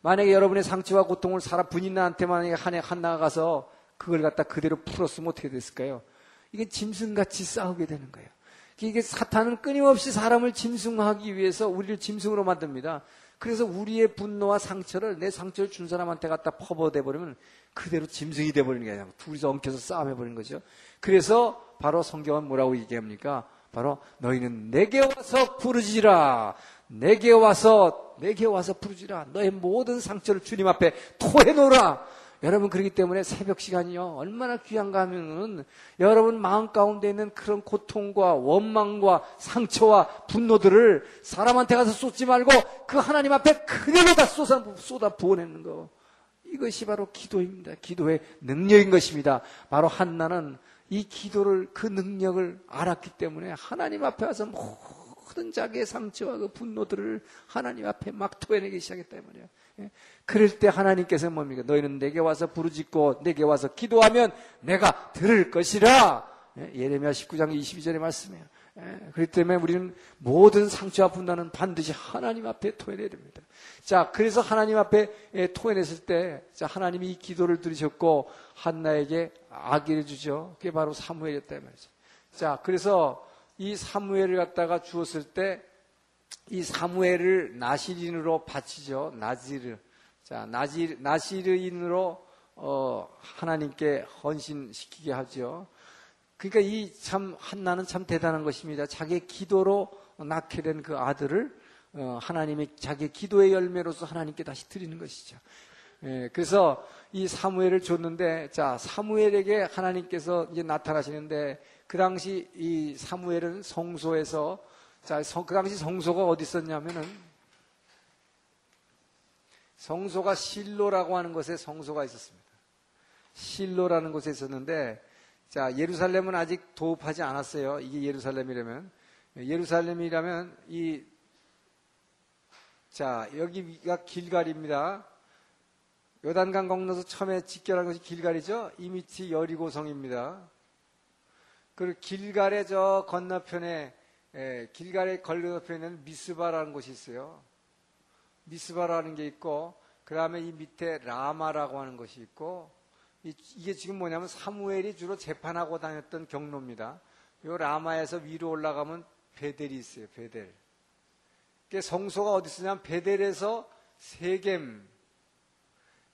B: 만약에 여러분의 상처와 고통을 사람 한해 한 나가서 그걸 갖다 그대로 풀었으면 어떻게 됐을까요? 이게 짐승같이 싸우게 되는 거예요. 이게 사탄은 끊임없이 사람을 짐승하기 위해서 우리를 짐승으로 만듭니다. 그래서 우리의 분노와 상처를 내 상처를 준 사람한테 갖다 퍼버대 버리면 그대로 짐승이 돼 버리는 거예요. 둘이서 엉켜서 싸움해 버리는 거죠. 그래서 바로 성경은 뭐라고 얘기합니까? 바로 너희는 내게 와서 부르지라. 내게 와서 내게 와서 부르지라. 너의 모든 상처를 주님 앞에 토해 놓으라. 여러분 그렇기 때문에 새벽 시간이요 얼마나 귀한가 하면은 여러분 마음 가운데 있는 그런 고통과 원망과 상처와 분노들을 사람한테 가서 쏟지 말고 그 하나님 앞에 그대로 다 쏟아, 쏟아 부어내는 거 이것이 바로 기도입니다. 기도의 능력인 것입니다. 바로 한나는 이 기도를 그 능력을 알았기 때문에 하나님 앞에 와서 모든 자기의 상처와 그 분노들을 하나님 앞에 막 토해내기 시작했다 말이에요. 예? 그럴 때 하나님께서 뭡니까? 너희는 내게 와서 부르짖고 내게 와서 기도하면 내가 들을 것이라. 예? 예레미야 19장 22절의 말씀이에요. 예? 그렇기 때문에 우리는 모든 상처와 분노는 반드시 하나님 앞에 토해내야 됩니다. 자, 그래서 하나님 앞에 토해냈을 때, 자, 하나님이 이 기도를 들으셨고, 한나에게 아기를 주죠. 그게 바로 사무엘이었다, 말이죠. 자, 그래서 이 사무엘을 갖다가 주었을 때, 이 사무엘을 나시린으로 바치죠. 나지르. 자, 나지, 나시르인으로, 어, 하나님께 헌신시키게 하죠. 그러니까 이 참, 한나는 참 대단한 것입니다. 자기의 기도로 낳게 된 그 아들을, 어, 하나님의 자기의 기도의 열매로서 하나님께 다시 드리는 것이죠. 예, 그래서 이 사무엘을 줬는데, 자, 사무엘에게 하나님께서 이제 나타나시는데, 그 당시 이 사무엘은 성소에서 자, 그 당시 성소가 어디 있었냐면은 성소가 실로라고 하는 곳에 성소가 있었습니다. 실로라는 곳에 있었는데 자, 예루살렘은 아직 도읍하지 않았어요. 이게 예루살렘이라면 예루살렘이라면 이 자, 여기가 길갈입니다. 요단강 건너서 처음에 직결한 것이 길갈이죠. 이 밑이 여리고성입니다. 그리고 길갈의 저 건너편에 예, 길갈의 건너편에는 미스바라는 곳이 있어요. 미스바라는 게 있고 그 다음에 이 밑에 라마라고 하는 것이 있고 이, 게 지금 뭐냐면 사무엘이 주로 재판하고 다녔던 경로입니다. 요 라마에서 위로 올라가면 베델이 있어요. 베델. 그 성소가 어디 있으냐면 베델에서 세겜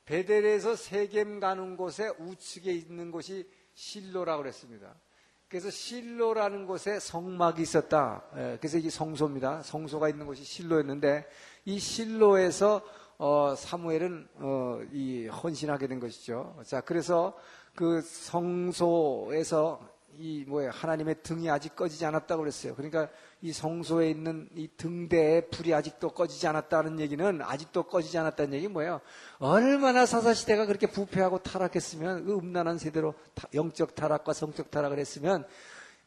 B: 베델에서 세겜 가는 곳에 우측에 있는 곳이 실로라고 그랬습니다. 그래서 실로라는 곳에 성막이 있었다. 예, 그래서 이게 성소입니다. 성소가 있는 곳이 실로였는데 이 실로에서 어, 사무엘은 어, 이 헌신하게 된 것이죠. 자, 그래서 그 성소에서 이 뭐야 하나님의 등이 아직 꺼지지 않았다고 그랬어요. 그러니까 이 성소에 있는 이 등대에 불이 아직도 꺼지지 않았다는 얘기는 아직도 꺼지지 않았다는 얘기 뭐예요? 얼마나 사사 시대가 그렇게 부패하고 타락했으면 그 음란한 세대로 영적 타락과 성적 타락을 했으면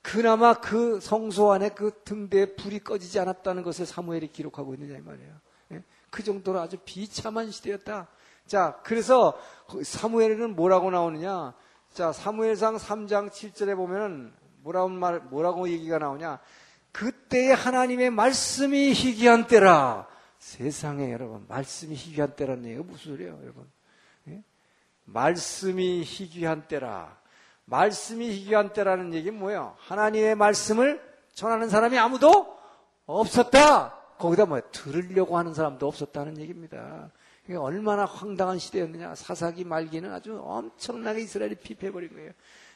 B: 그나마 그 성소 안에 그 등대에 불이 꺼지지 않았다는 것을 사무엘이 기록하고 있느냐 이 말이에요. 예? 그 정도로 아주 비참한 시대였다. 자, 그래서 사무엘은 뭐라고 나오느냐? 자, 사무엘상 3장 7절에 보면은 뭐라고 말, 뭐라고 얘기가 나오냐? 그때의 하나님의 말씀이 희귀한 때라. 세상에 여러분, 말씀이 희귀한 때라는 얘기가 무슨 소리예요, 여러분? 예? 말씀이 희귀한 때라. 말씀이 희귀한 때라는 얘기는 뭐예요? 하나님의 말씀을 전하는 사람이 아무도 없었다. 거기다 뭐 들으려고 하는 사람도 없었다는 얘기입니다. 얼마나 황당한 시대였느냐. 사사기 말기는 아주 엄청나게 이스라엘이 피폐해버린 거예요.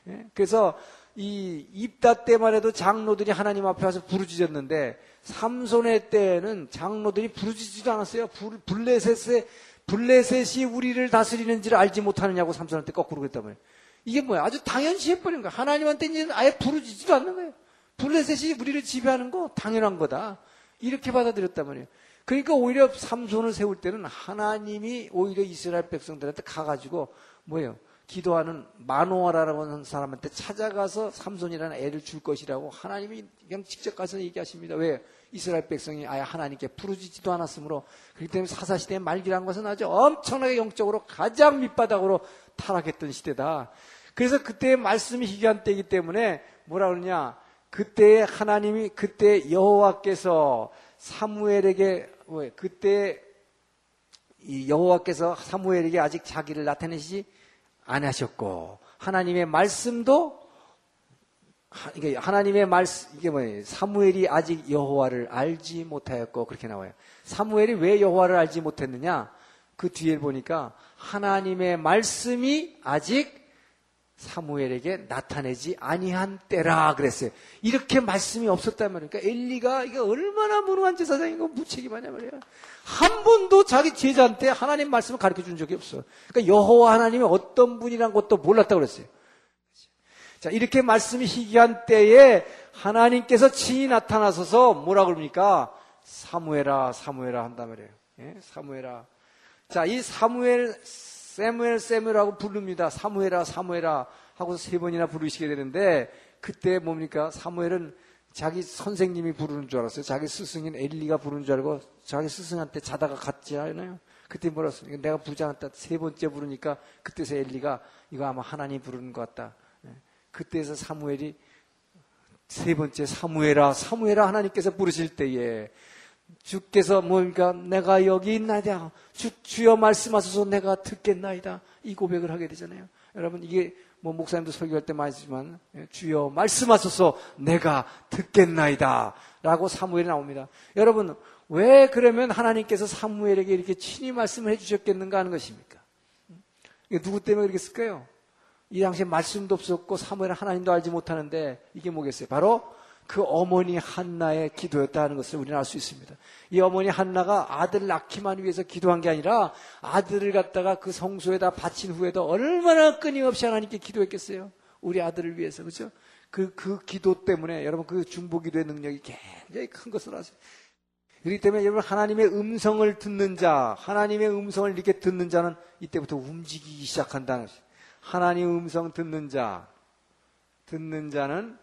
B: 예? 그래서 이 입다 때만 해도 장로들이 하나님 앞에 와서 부르짖었는데 삼손의 때에는 장로들이 부르짖지도 않았어요. 블레셋의 블레셋이 우리를 다스리는지를 알지 못하느냐고 삼손한테 거꾸로 그랬단 말이에요. 이게 뭐야? 아주 당연시 해버린 거야. 하나님한테 이제 아예 부르짖지도 않는 거예요. 블레셋이 우리를 지배하는 거 당연한 거다. 이렇게 받아들였단 말이에요. 그러니까 오히려 삼손을 세울 때는 하나님이 오히려 이스라엘 백성들한테 가가지고 뭐예요? 기도하는 마노아라고 하는 사람한테 찾아가서 삼손이라는 애를 줄 것이라고 하나님이 그냥 직접 가서 얘기하십니다. 왜? 이스라엘 백성이 아예 하나님께 부르짖지도 않았으므로 그렇기 때문에 사사시대의 말기라는 것은 아주 엄청나게 영적으로 가장 밑바닥으로 타락했던 시대다. 그래서 그때의 말씀이 희귀한 때이기 때문에 뭐라 그러냐 그때 하나님이 그때 여호와께서 사무엘에게 그때 여호와께서 사무엘에게 아직 자기를 나타내시지 안 하셨고 하나님의 말씀도 하나님의 말씀 이게 뭐예요? 사무엘이 아직 여호와를 알지 못하였고 그렇게 나와요. 사무엘이 왜 여호와를 알지 못했느냐? 그 뒤에 보니까 하나님의 말씀이 아직 사무엘에게 나타내지 아니한 때라 그랬어요. 이렇게 말씀이 없었단 말이에요. 그러니까 엘리가 이게 얼마나 무능한 제사장이고 무책임하냐 말이에요. 한 번도 자기 제자한테 하나님 말씀을 가르쳐 준 적이 없어. 그러니까 여호와 하나님이 어떤 분이란 것도 몰랐다고 그랬어요. 자, 이렇게 말씀이 희귀한 때에 하나님께서 친히 나타나서서 뭐라 그럽니까? 사무엘아, 사무엘아 한단 말이에요. 예? 사무엘아. 자, 이 사무엘 세무엘 세무엘하고 부릅니다. 사무엘아 사무엘아 하고 세 번이나 부르시게 되는데 그때 뭡니까? 사무엘은 자기 선생님이 부르는 줄 알았어요. 자기 스승인 엘리가 부르는 줄 알고 자기 스승한테 자다가 갔지 않아요? 그때 습니까 내가 부장한테 세 번째 부르니까 그때서 엘리가 이거 아마 하나님 부르는 것 같다. 예. 그때서 사무엘이 세 번째 사무엘아 사무엘아 하나님께서 부르실 때에 주께서 뭡니까? 내가 여기 있나이다. 주, 주여 말씀하소서 내가 듣겠나이다. 이 고백을 하게 되잖아요. 여러분, 이게 뭐 목사님도 설교할 때 많이 지만 예, 주여 말씀하소서 내가 듣겠나이다. 라고 사무엘이 나옵니다. 여러분, 왜 그러면 하나님께서 사무엘에게 이렇게 친히 말씀을 해주셨겠는가 하는 것입니까? 이게 누구 때문에 그렇게 쓸까요? 이 당시에 말씀도 없었고 사무엘은 하나님도 알지 못하는데 이게 뭐겠어요? 바로 그 어머니 한나의 기도였다는 것을 우리는 알 수 있습니다. 이 어머니 한나가 아들 낳기만 위해서 기도한 게 아니라 아들을 갖다가 그 성소에다 바친 후에도 얼마나 끊임없이 하나님께 기도했겠어요. 우리 아들을 위해서 그렇죠? 그, 그 기도 때문에 여러분 그 중보기도의 능력이 굉장히 큰 것을 아세요. 그렇기 때문에 여러분 하나님의 음성을 듣는 자, 하나님의 음성을 이렇게 듣는 자는 이때부터 움직이기 시작한다는 것이죠. 하나님 음성 듣는 자, 듣는 자는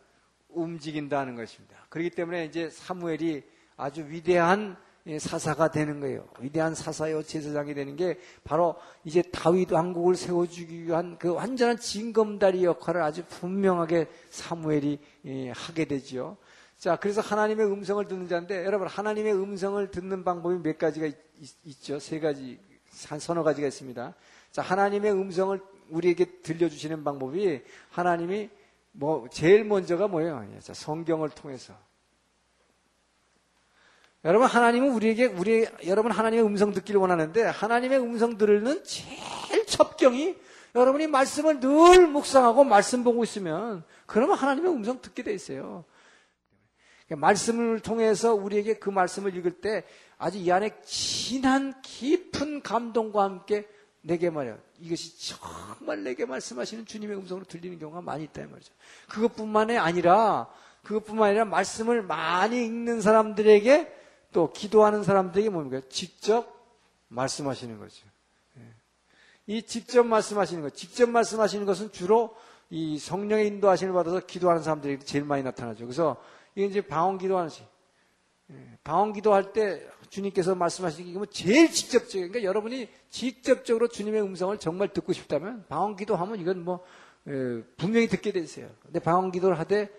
B: 움직인다는 것입니다. 그렇기 때문에 이제 사무엘이 아주 위대한 사사가 되는 거예요. 위대한 사사요 제사장이 되는 게 바로 이제 다윗 왕국을 세워주기 위한 그 완전한 징검다리 역할을 아주 분명하게 사무엘이 하게 되지요. 자, 그래서 하나님의 음성을 듣는 자인데 여러분 하나님의 음성을 듣는 방법이 몇 가지가 있, 죠세 가지, 한 서너 가지가 있습니다. 자, 하나님의 음성을 우리에게 들려주시는 방법이 하나님이 뭐 제일 먼저가 뭐예요? 성경을 통해서. 여러분 하나님은 우리에게 우리 여러분 하나님의 음성 듣기를 원하는데 하나님의 음성 들는 제일 첩경이 여러분이 말씀을 늘 묵상하고 말씀 보고 있으면 그러면 하나님의 음성 듣게 돼 있어요. 말씀을 통해서 우리에게 그 말씀을 읽을 때 아주 이 안에 진한 깊은 감동과 함께 내게 말이야. 이것이 정말 내게 말씀하시는 주님의 음성으로 들리는 경우가 많이 있다 말이죠. 그것뿐만이 아니라 그것뿐만 아니라 말씀을 많이 읽는 사람들에게 또 기도하는 사람들에게 뭡니까? 직접 말씀하시는 거죠. 예. 이 직접 말씀하시는 것, 직접 말씀하시는 것은 주로 이 성령의 인도하심을 받아서 기도하는 사람들이 제일 많이 나타나죠. 그래서 이게 이제 방언 기도하는 시. 예. 방언 기도할 때 주님께서 말씀하시는 게 제일 직접적인 그러니까 여러분이 직접적으로 주님의 음성을 정말 듣고 싶다면 방언 기도 하면 이건 뭐 에, 분명히 듣게 되세요. 근데 방언 기도를 하되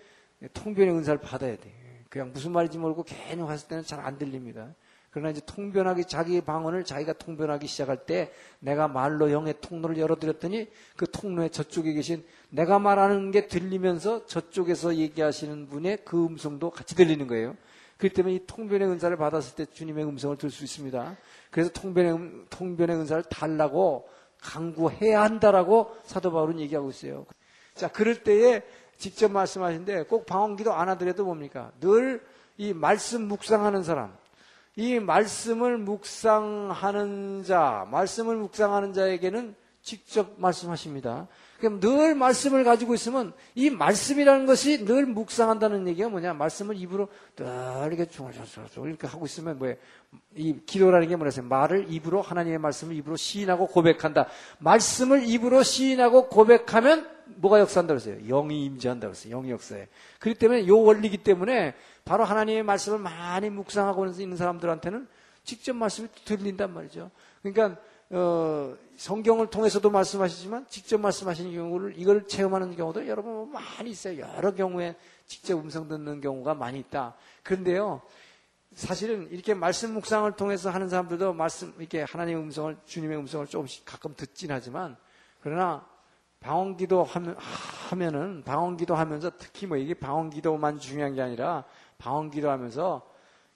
B: 통변의 은사를 받아야 돼. 그냥 무슨 말인지 모르고 괜히 갔을 때는 잘 안 들립니다. 그러나 이제 통변하기 자기 방언을 자기가 통변하기 시작할 때 내가 말로 영의 통로를 열어드렸더니 그 통로에 저쪽에 계신 내가 말하는 게 들리면서 저쪽에서 얘기하시는 분의 그 음성도 같이 들리는 거예요. 그렇기 때문에 이 통변의 은사를 받았을 때 주님의 음성을 들을 수 있습니다. 그래서 통변의, 음, 통변의 은사를 달라고 강구해야 한다라고 사도 바울은 얘기하고 있어요. 자, 그럴 때에 직접 말씀하신데 꼭 방언기도 안 하더라도 뭡니까? 늘 이 말씀 묵상하는 사람, 이 말씀을 묵상하는 자, 말씀을 묵상하는 자에게는 직접 말씀하십니다. 늘 말씀을 가지고 있으면 이 말씀이라는 것이 늘 묵상한다는 얘기가 뭐냐? 말씀을 입으로 늘 이렇게 중얼중얼 이렇게 하고 있으면 뭐예요? 이 기도라는 게 뭐라서 말을 입으로 하나님의 말씀을 입으로 시인하고 고백한다. 말씀을 입으로 시인하고 고백하면 뭐가 역사한다 그랬어요? 영이 임재한다 그랬어요. 영이 역사해. 그렇기 때문에 요 원리기 때문에 바로 하나님의 말씀을 많이 묵상하고 있는 사람들한테는 직접 말씀이 들린단 말이죠. 그러니까 어, 성경을 통해서도 말씀하시지만 직접 말씀하시는 경우를 이걸 체험하는 경우도 여러분 많이 있어요. 여러 경우에 직접 음성 듣는 경우가 많이 있다. 그런데요. 사실은 이렇게 말씀 묵상을 통해서 하는 사람들도 말씀 이렇게 하나님의 음성을 주님의 음성을 조금씩 가끔 듣진 하지만 그러나 방언기도 하면은 방언기도 하면서 특히 뭐 이게 방언기도만 중요한 게 아니라 방언기도 하면서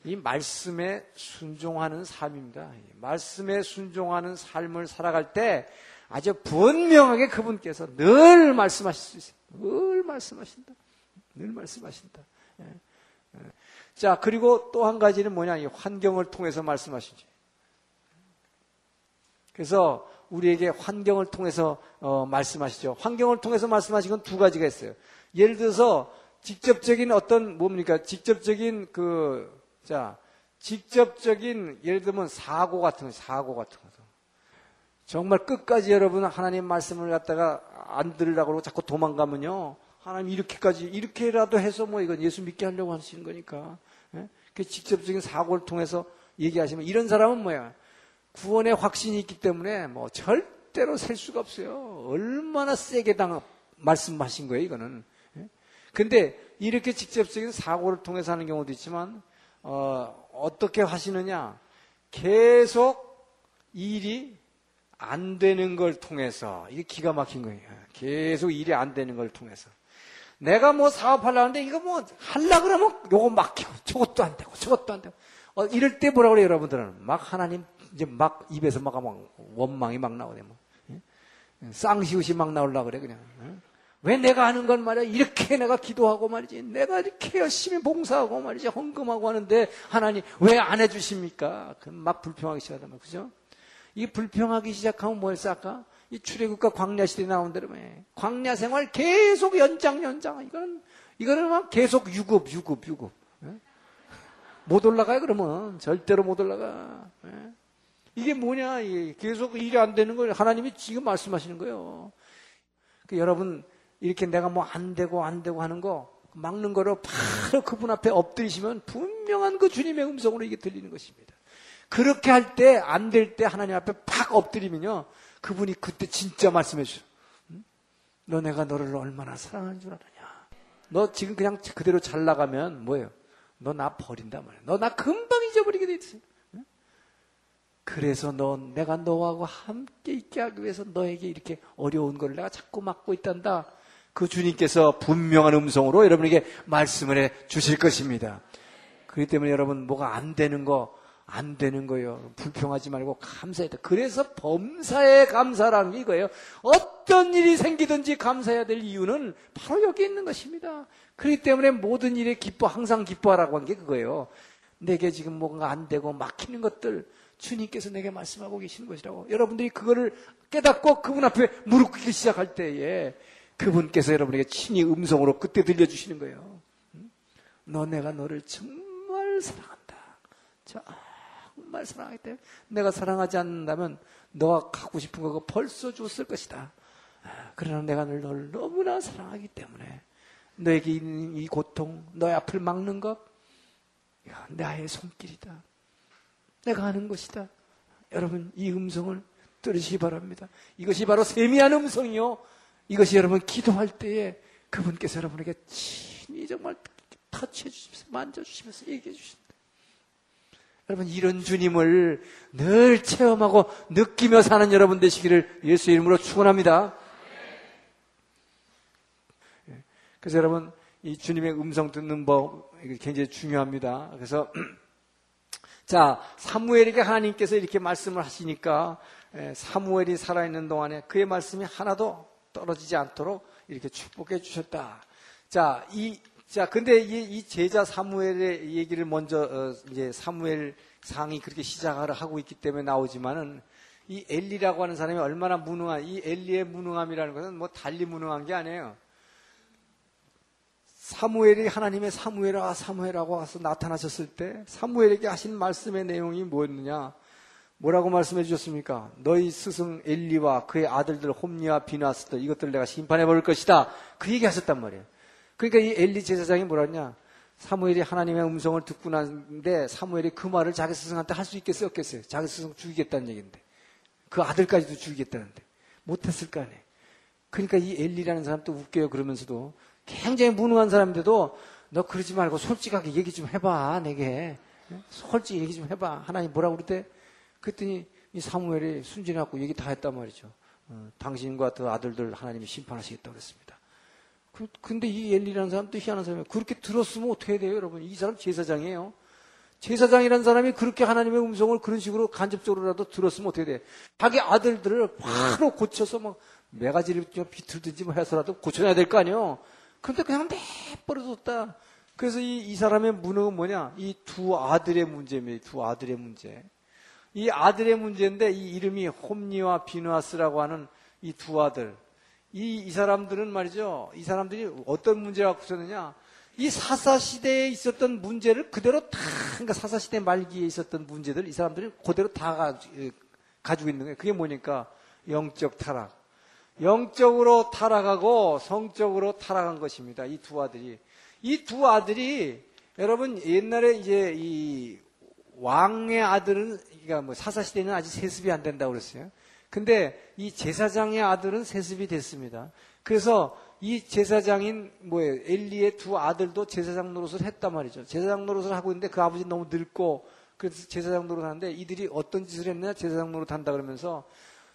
B: 이 말씀에 순종하는 삶입니다. 말씀에 순종하는 삶을 살아갈 때 아주 분명하게 그분께서 늘 말씀하실 수 있어요. 늘 말씀하신다. 늘 말씀하신다. 예. 예. 자, 그리고 또 한 가지는 뭐냐, 이 환경을 통해서 말씀하시지. 그래서 우리에게 환경을 통해서 어, 말씀하시죠. 환경을 통해서 말씀하신 건 두 가지가 있어요. 예를 들어서 직접적인 어떤 뭡니까? 직접적인 그 자, 직접적인 예를 들면 사고 같은 거, 사고 같은 거. 정말 끝까지 여러분 하나님 말씀을 갖다가 안 들으려고 그러고 자꾸 도망가면요. 하나님 이렇게까지 이렇게라도 해서 뭐 이건 예수 믿게 하려고 하시는 거니까. 예? 그 직접적인 사고를 통해서 얘기하시면 이런 사람은 뭐야? 구원의 확신이 있기 때문에 뭐 절대로 셀 수가 없어요. 얼마나 세게 당 말씀하신 거예요, 이거는. 예? 근데 이렇게 직접적인 사고를 통해서 하는 경우도 있지만 어, 어떻게 하시느냐? 계속 일이 안 되는 걸 통해서 이게 기가 막힌 거예요. 계속 일이 안 되는 걸 통해서 내가 뭐 사업하려는데 이거 뭐 할라 그러면 요거 막히고 저것도 안 되고 저것도 안 되고 어, 이럴 때 뭐라 그래요 여러분들은 막 하나님 이제 막 입에서 막, 막 원망이 막 나오네 뭐 예? 쌍시옷이 막 나올라 그래 그냥 예? 왜 내가 하는 건 말이야 이렇게 내가 기도하고 말이지 내가 이렇게 열심히 봉사하고 말이지 헌금하고 하는데 하나님 왜 안 해주십니까? 그럼 막 불평하기 시작하단 말이야 그죠? 이 불평하기 시작하면 뭘 쌓까? 이 출애굽과 광야 시대에 나온 대로 말 광야 생활 계속 연장 연장 이거는 이거는 막 계속 유급 유급 유급 예? 못 올라가요 그러면 절대로 못 올라가 예? 이게 뭐냐 계속 일이 안 되는 걸 하나님이 지금 말씀하시는 거예요. 그 여러분 이렇게 내가 뭐 안 되고 안 되고 하는 거 막는 거로 바로 그분 앞에 엎드리시면 분명한 그 주님의 음성으로 이게 들리는 것입니다. 그렇게 할 때, 안 될때 하나님 앞에 팍 엎드리면요. 그분이 그때 진짜 말씀해 주셔. 너 내가 너를 얼마나 사랑하는 줄 아느냐. 너 지금 그냥 그대로 잘 나가면 뭐예요? 너 나 버린단 말이야. 너 나 금방 잊어버리게 돼 있어. 그래서 너, 내가 너하고 함께 있게 하기 위해서 너에게 이렇게 어려운 걸 내가 자꾸 막고 있단다. 그 주님께서 분명한 음성으로 여러분에게 말씀을 해 주실 것입니다. 그렇기 때문에 여러분 뭐가 안 되는 거, 안 되는 거예요. 불평하지 말고 돼. 그래서 범사에 감사라는 게 이거예요. 어떤 일이 생기든지 감사해야 될 이유는 바로 여기 있는 것입니다. 그렇기 때문에 모든 일에 기뻐, 항상 기뻐하라고 한 게 그거예요. 내게 지금 뭔가 안 되고 막히는 것들, 주님께서 내게 말씀하고 계시는 것이라고. 여러분들이 그거를 깨닫고 그분 앞에 무릎 꿇기 시작할 때에 그분께서 여러분에게 친히 음성으로 그때 들려주시는 거예요. 너 내가 너를 정말 사랑한다. 정말 사랑하기 때문에 내가 사랑하지 않는다면 너가 갖고 싶은 거 벌써 줬을 것이다. 아, 그러나 내가 너를 너무나 사랑하기 때문에 너에게 있는 이 고통, 너의 앞을 막는 것, 나의 손길이다. 내가 하는 것이다. 여러분, 이 음성을 들으시기 바랍니다. 이것이 바로 세미한 음성이요. 이것이 여러분 기도할 때에 그분께서 여러분에게 친히 정말 터치해 주시면서 만져주시면서 얘기해 주신다. 여러분 이런 주님을 늘 체험하고 느끼며 사는 여러분 되시기를 예수 이름으로 축원합니다. 예. 그래서 여러분 이 주님의 음성 듣는 법 굉장히 중요합니다. 그래서 자 사무엘에게 하나님께서 이렇게 말씀을 하시니까 예, 사무엘이 살아있는 동안에 그의 말씀이 하나도 떨어지지 않도록 이렇게 축복해 주셨다. 자, 이, 자, 근데 이, 이 제자 사무엘의 얘기를 먼저, 어, 이제 사무엘 상이 그렇게 시작을 하고 있기 때문에 나오지만은 이 엘리라고 하는 사람이 얼마나 무능한, 이 엘리의 무능함이라는 것은 뭐 달리 무능한 게 아니에요. 사무엘이 하나님의 사무엘아 사무엘하고 와서 나타나셨을 때 사무엘에게 하신 말씀의 내용이 뭐였느냐? 뭐라고 말씀해 주셨습니까? 너희 스승 엘리와 그의 아들들 홈리와 비나스들 이것들 내가 심판해 볼 것이다. 그 얘기 하셨단 말이에요. 그러니까 이 엘리 제사장이 뭐라 냐 사무엘이 하나님의 음성을 듣고 났는데 사무엘이 그 말을 자기 스승한테 할 수 있겠어요? 없겠어요? 자기 스승 죽이겠다는 얘기인데. 그 아들까지도 죽이겠다는데. 못했을 거 아니에요. 그러니까 이 엘리라는 사람 도 웃겨요. 그러면서도 굉장히 무능한 사람인데도 너 그러지 말고 솔직하게 얘기 좀 해봐, 내게. 솔직히 얘기 좀 해봐. 하나님 뭐라고 그러대? 그랬더니 이 사무엘이 순진하고 얘기 다 했단 말이죠. 어, 당신과 그 아들들 하나님이 심판하시겠다고 그랬습니다. 그, 근데 이 엘리라는 사람도 희한한 사람이에요. 그렇게 들었으면 어떻게 돼요, 여러분? 이 사람 제사장이에요. 제사장이라는 사람이 그렇게 하나님의 음성을 그런 식으로 간접적으로라도 들었으면 어떻게 돼? 자기 아들들을 바로 고쳐서 막 매가지를 비틀든지 뭐 해서라도 고쳐야 될 거 아니에요? 그런데 그냥 내버려뒀다. 그래서 이, 이 사람의 무능은 뭐냐? 이 두 아들의 문제입니다. 두 아들의 문제. 이 아들의 문제인데 이 이름이 홈니와 비누아스라고 하는 이 두 아들. 이, 이 사람들은 말이죠. 이 사람들이 어떤 문제를 갖고 있었느냐? 이 사사시대에 있었던 문제를 그대로 다, 그러니까 사사시대 말기에 있었던 문제들, 이 사람들이 그대로 다 가, 가지고 있는 거예요. 그게 뭐니까? 영적 타락. 영적으로 타락하고 성적으로 타락한 것입니다. 이 두 아들이. 이 두 아들이 여러분 옛날에 이제 이 왕의 아들은 그러니까 뭐 사사시대는 아직 세습이 안 된다고 그랬어요. 근데 이 제사장의 아들은 세습이 됐습니다. 그래서 이 제사장인 뭐예요? 엘리의 두 아들도 제사장 노릇을 했단 말이죠. 제사장 노릇을 하고 있는데 그 아버지 너무 늙고 그래서 제사장 노릇 하는데 이들이 어떤 짓을 했느냐 제사장 노릇 한다 그러면서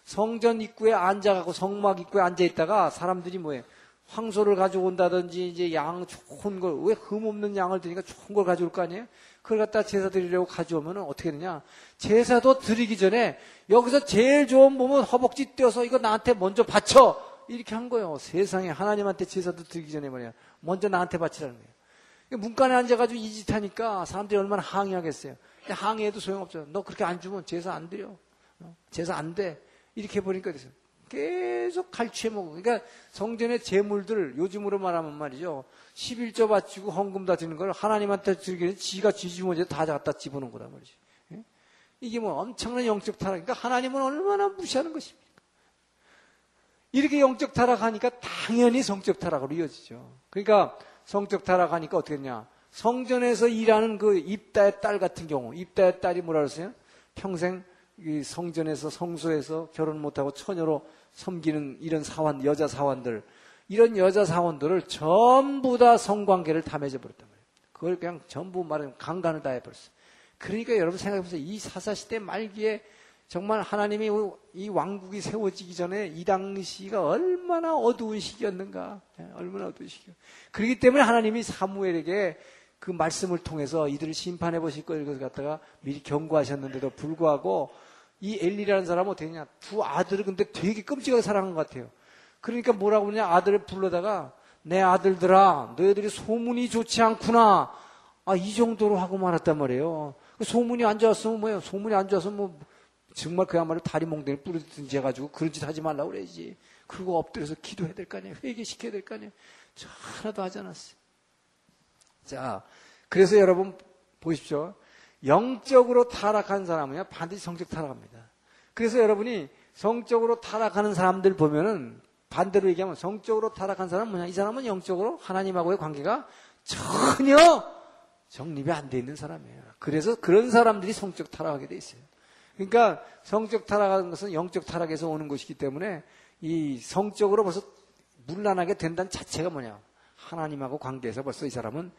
B: 성전 입구에 앉아가고 성막 입구에 앉아 있다가 사람들이 뭐예요? 황소를 가져온다든지 이제 양 좋은 걸 왜 흠 없는 양을 드니까 좋은 걸 가져올 거 아니에요? 그걸 갖다 제사 드리려고 가져오면 어떻게 되냐? 제사도 드리기 전에 여기서 제일 좋은 몸은 허벅지 떼어서 이거 나한테 먼저 바쳐 이렇게 한 거예요. 세상에 하나님한테 제사도 드리기 전에 말이야. 먼저 나한테 바치라는 거예요. 문간에 앉아가지고 이 짓 하니까 사람들이 얼마나 항의하겠어요. 항의해도 소용없죠. 너 그렇게 안 주면 제사 안 드려. 어? 제사 안 돼. 이렇게 해보니까 그래서 계속 갈취해 먹어. 그러니까 성전의 재물들, 요즘으로 말하면 말이죠. 11조 바치고 헌금 다 드는 걸 하나님한테 드리기는 지가 쥐주머니에 다 갖다 집어넣은 거란 말이죠. 예? 이게 뭐 엄청난 영적 타락. 그러니까 하나님은 얼마나 무시하는 것입니까? 이렇게 영적 타락하니까 당연히 성적 타락으로 이어지죠. 그러니까 성적 타락하니까 어떻게 했냐. 성전에서 일하는 그 입다의 딸 같은 경우, 입다의 딸이 뭐라 그랬어요? 평생 이 성전에서 성소에서 결혼 못하고 처녀로 섬기는 이런 사원, 여자 사원들, 이런 여자 사원들을 전부 다 성관계를 다 맺어버렸단 말이에요. 그걸 그냥 전부 말하면 강간을 다 해버렸어요. 그러니까 여러분 생각해보세요. 이 사사시대 말기에 정말 하나님이 이 왕국이 세워지기 전에 이 당시가 얼마나 어두운 시기였는가. 예, 얼마나 어두운 시기. 그렇기 때문에 하나님이 사무엘에게 그 말씀을 통해서 이들을 심판해 보실 것을 갖다가 미리 경고하셨는데도 불구하고 이 엘리라는 사람은 어떻게 했냐. 두 아들을 근데 되게 끔찍하게 사랑한 것 같아요. 그러니까 뭐라고 그러냐. 아들을 불러다가 내 아들들아, 너희들이 소문이 좋지 않구나. 아, 이 정도로 하고 말았단 말이에요. 그 소문이 안 좋았으면 뭐예요? 소문이 안 좋아서 뭐, 정말 그야말로 다리 몽둥이 뿌리든지 해가지고 그런 짓 하지 말라고 그래야지. 그리고 엎드려서 기도해야 될 거 아니에요. 회개시켜야 될 거 아니에요. 저 하나도 하지 않았어요. 자, 그래서 여러분 보십시오. 영적으로 타락한 사람은 반드시 성적 타락합니다. 그래서 여러분이 성적으로 타락하는 사람들 보면은 반대로 얘기하면 성적으로 타락한 사람은 뭐냐? 이 사람은 영적으로 하나님하고의 관계가 전혀 정립이 안 돼 있는 사람이에요. 그래서 그런 사람들이 성적 타락하게 돼 있어요. 그러니까 성적 타락하는 것은 영적 타락에서 오는 것이기 때문에 이 성적으로 벌써 물란하게 된다는 자체가 뭐냐? 하나님하고 관계에서 벌써 이 사람은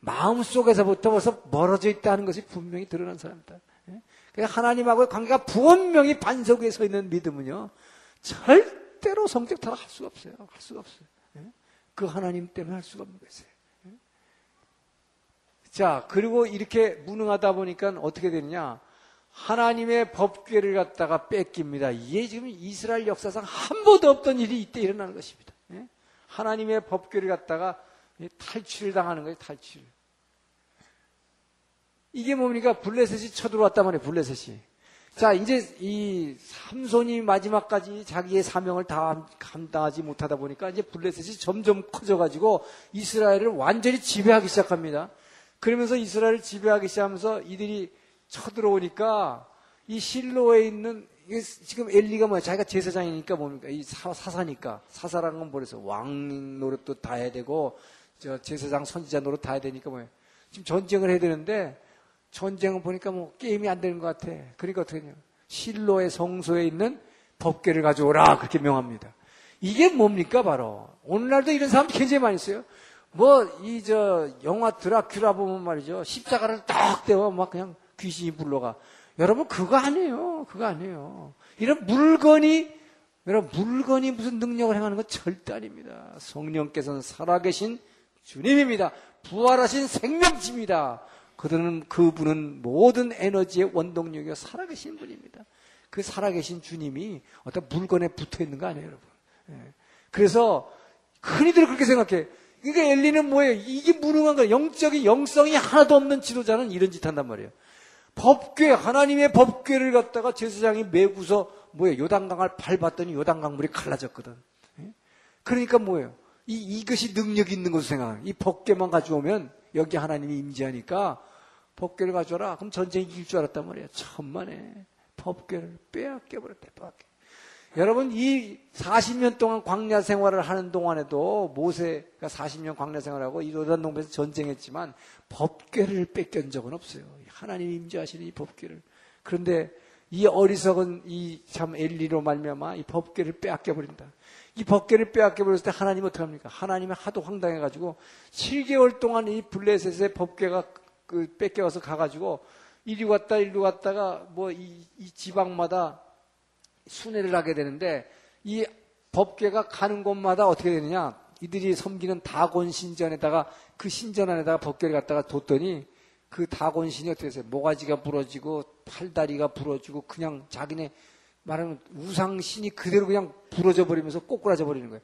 B: 마음 속에서부터 벌써 멀어져 있다는 것이 분명히 드러난 사람이다. 예? 그러니까 하나님하고의 관계가 분명히 반석 위에 서 있는 믿음은요, 절대로 성적 타락할 수가 없어요. 할 수가 없어요. 예? 그 하나님 때문에 할 수가 없는. 예? 자, 그리고 이렇게 무능하다 보니까 어떻게 되느냐? 하나님의 법궤를 갖다가 뺏깁니다. 이게 지금 이스라엘 역사상 한 번도 없던 일이 이때 일어나는 것입니다. 하나님의 법궤를 갖다가 탈취를 당하는 거예요, 탈취를. 이게 뭡니까? 블레셋이 쳐들어왔단 말이에요, 블레셋이. 자, 이제 이 삼손이 마지막까지 자기의 사명을 다 감당하지 못하다 보니까 이제 블레셋이 점점 커져가지고 이스라엘을 완전히 지배하기 시작합니다. 그러면서 이스라엘을 지배하기 시작하면서 이들이 쳐들어오니까 이 실로에 있는 지금 엘리가 뭐야? 자기가 제사장이니까 뭡니까? 이 사, 사니까 사사라는 건 뭐래서 왕 노릇도 다 해야 되고 저 제사장 선지자 노릇 다 해야 되니까 뭐야? 지금 전쟁을 해야 되는데 전쟁을 보니까 뭐 게임이 안 되는 것 같아. 그러니까 어떻게 해냐. 실로의 성소에 있는 법궤를 가져오라. 그렇게 명합니다. 이게 뭡니까, 바로. 오늘날도 이런 사람 굉장히 많이 있어요. 뭐, 이, 저, 영화 드라큐라 보면 말이죠. 십자가를 딱 대고 막 그냥 귀신이 불러가. 여러분, 그거 아니에요. 그거 아니에요. 이런 물건이, 여러분, 물건이 무슨 능력을 행하는 건 절대 아닙니다. 성령께서는 살아계신 주님입니다. 부활하신 생명치입니다. 그들은 그분은 모든 에너지의 원동력이요 살아계신 분입니다. 그 살아계신 주님이 어떤 물건에 붙어 있는 거 아니에요, 여러분? 예. 그래서 흔히들 그렇게 생각해. 그러니까 엘리는 뭐예요? 이게 무능한 거예요. 영적인 영성이 하나도 없는 지도자는 이런 짓 한단 말이에요. 법궤 하나님의 법궤를 갖다가 제사장이 메고서 뭐예요? 요단강을 밟았더니 요단강 물이 갈라졌거든. 예? 그러니까 뭐예요? 이 이것이 능력 있는 것으로 생각. 이 법궤만 가져오면 여기 하나님이 임재하니까 법궤를 가져라. 그럼 전쟁이 이길 줄 알았단 말이에요. 천만에 법궤를 빼앗겨 버렸대. 빼앗겨. 여러분 이 40년 동안 광야 생활을 하는 동안에도 모세가 40년 광야 생활하고 이 요단 동에서 전쟁했지만 법궤를 뺏긴 적은 없어요. 하나님 임재하시는 이 법궤를. 그런데 이 어리석은 이 참 엘리로 말미암아 이 법궤를 빼앗겨 버린다. 이 법궤를 빼앗겨 버렸을 때 하나님 어떻게 합니까? 하나님이 하도 황당해 가지고 7개월 동안 이 블레셋의 법궤가 그 뺏겨와서 가가지고 이리 왔다 이리 왔다가 뭐이 이 지방마다 순회를 하게 되는데 이 법궤가 가는 곳마다 어떻게 되느냐 이들이 섬기는 다곤 신전에다가 그 신전 안에다가 법궤를 갖다가 뒀더니 그 다곤 신이 어떻게 됐어요? 모가지가 부러지고 팔다리가 부러지고 그냥 자기네 말하면 우상 신이 그대로 그냥 부러져 버리면서 꼬꾸라져 버리는 거예요.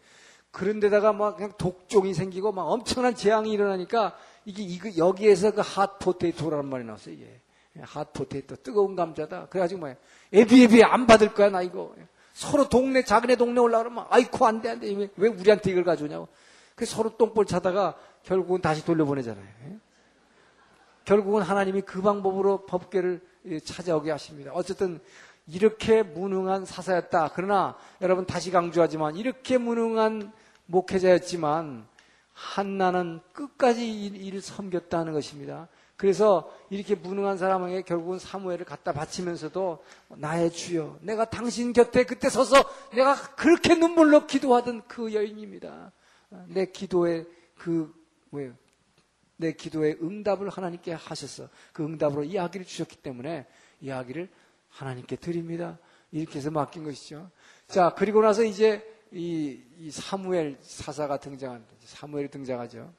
B: 그런데다가 막 그냥 독종이 생기고 막 엄청난 재앙이 일어나니까 이게 이거 여기에서 그 핫포테이토라는 말이 나왔어요. 이게 핫포테이토 뜨거운 감자다. 그래가지고 뭐야 에비에비 안 받을 거야 나 이거 서로 동네 자기네 동네 올라가면 아이코 안돼 안돼 왜, 왜 우리한테 이걸 가져오냐고. 그 서로 똥볼 차다가 결국은 다시 돌려보내잖아요. 예? 결국은 하나님이 그 방법으로 법계를 찾아오게 하십니다. 어쨌든 이렇게 무능한 사사였다. 그러나 여러분 다시 강조하지만 이렇게 무능한 목회자였지만 한나는 끝까지 이를 섬겼다는 것입니다. 그래서 이렇게 무능한 사람에게 결국은 사무엘을 갖다 바치면서도 나의 주여, 내가 당신 곁에 그때 서서 내가 그렇게 눈물로 기도하던 그 여인입니다. 내 기도에 그 뭐예요? 내 기도에 응답을 하나님께 하셔서 그 응답으로 이야기를 주셨기 때문에 이야기를 하나님께 드립니다. 이렇게 해서 맡긴 것이죠. 자, 그리고 나서 이제 이, 이 사무엘 사사가 등장합니다. 사무엘이 등장하죠.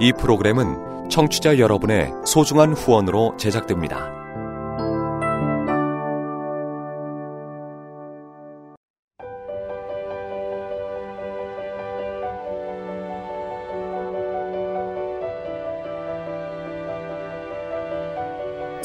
C: 이 프로그램은 청취자 여러분의 소중한 후원으로 제작됩니다.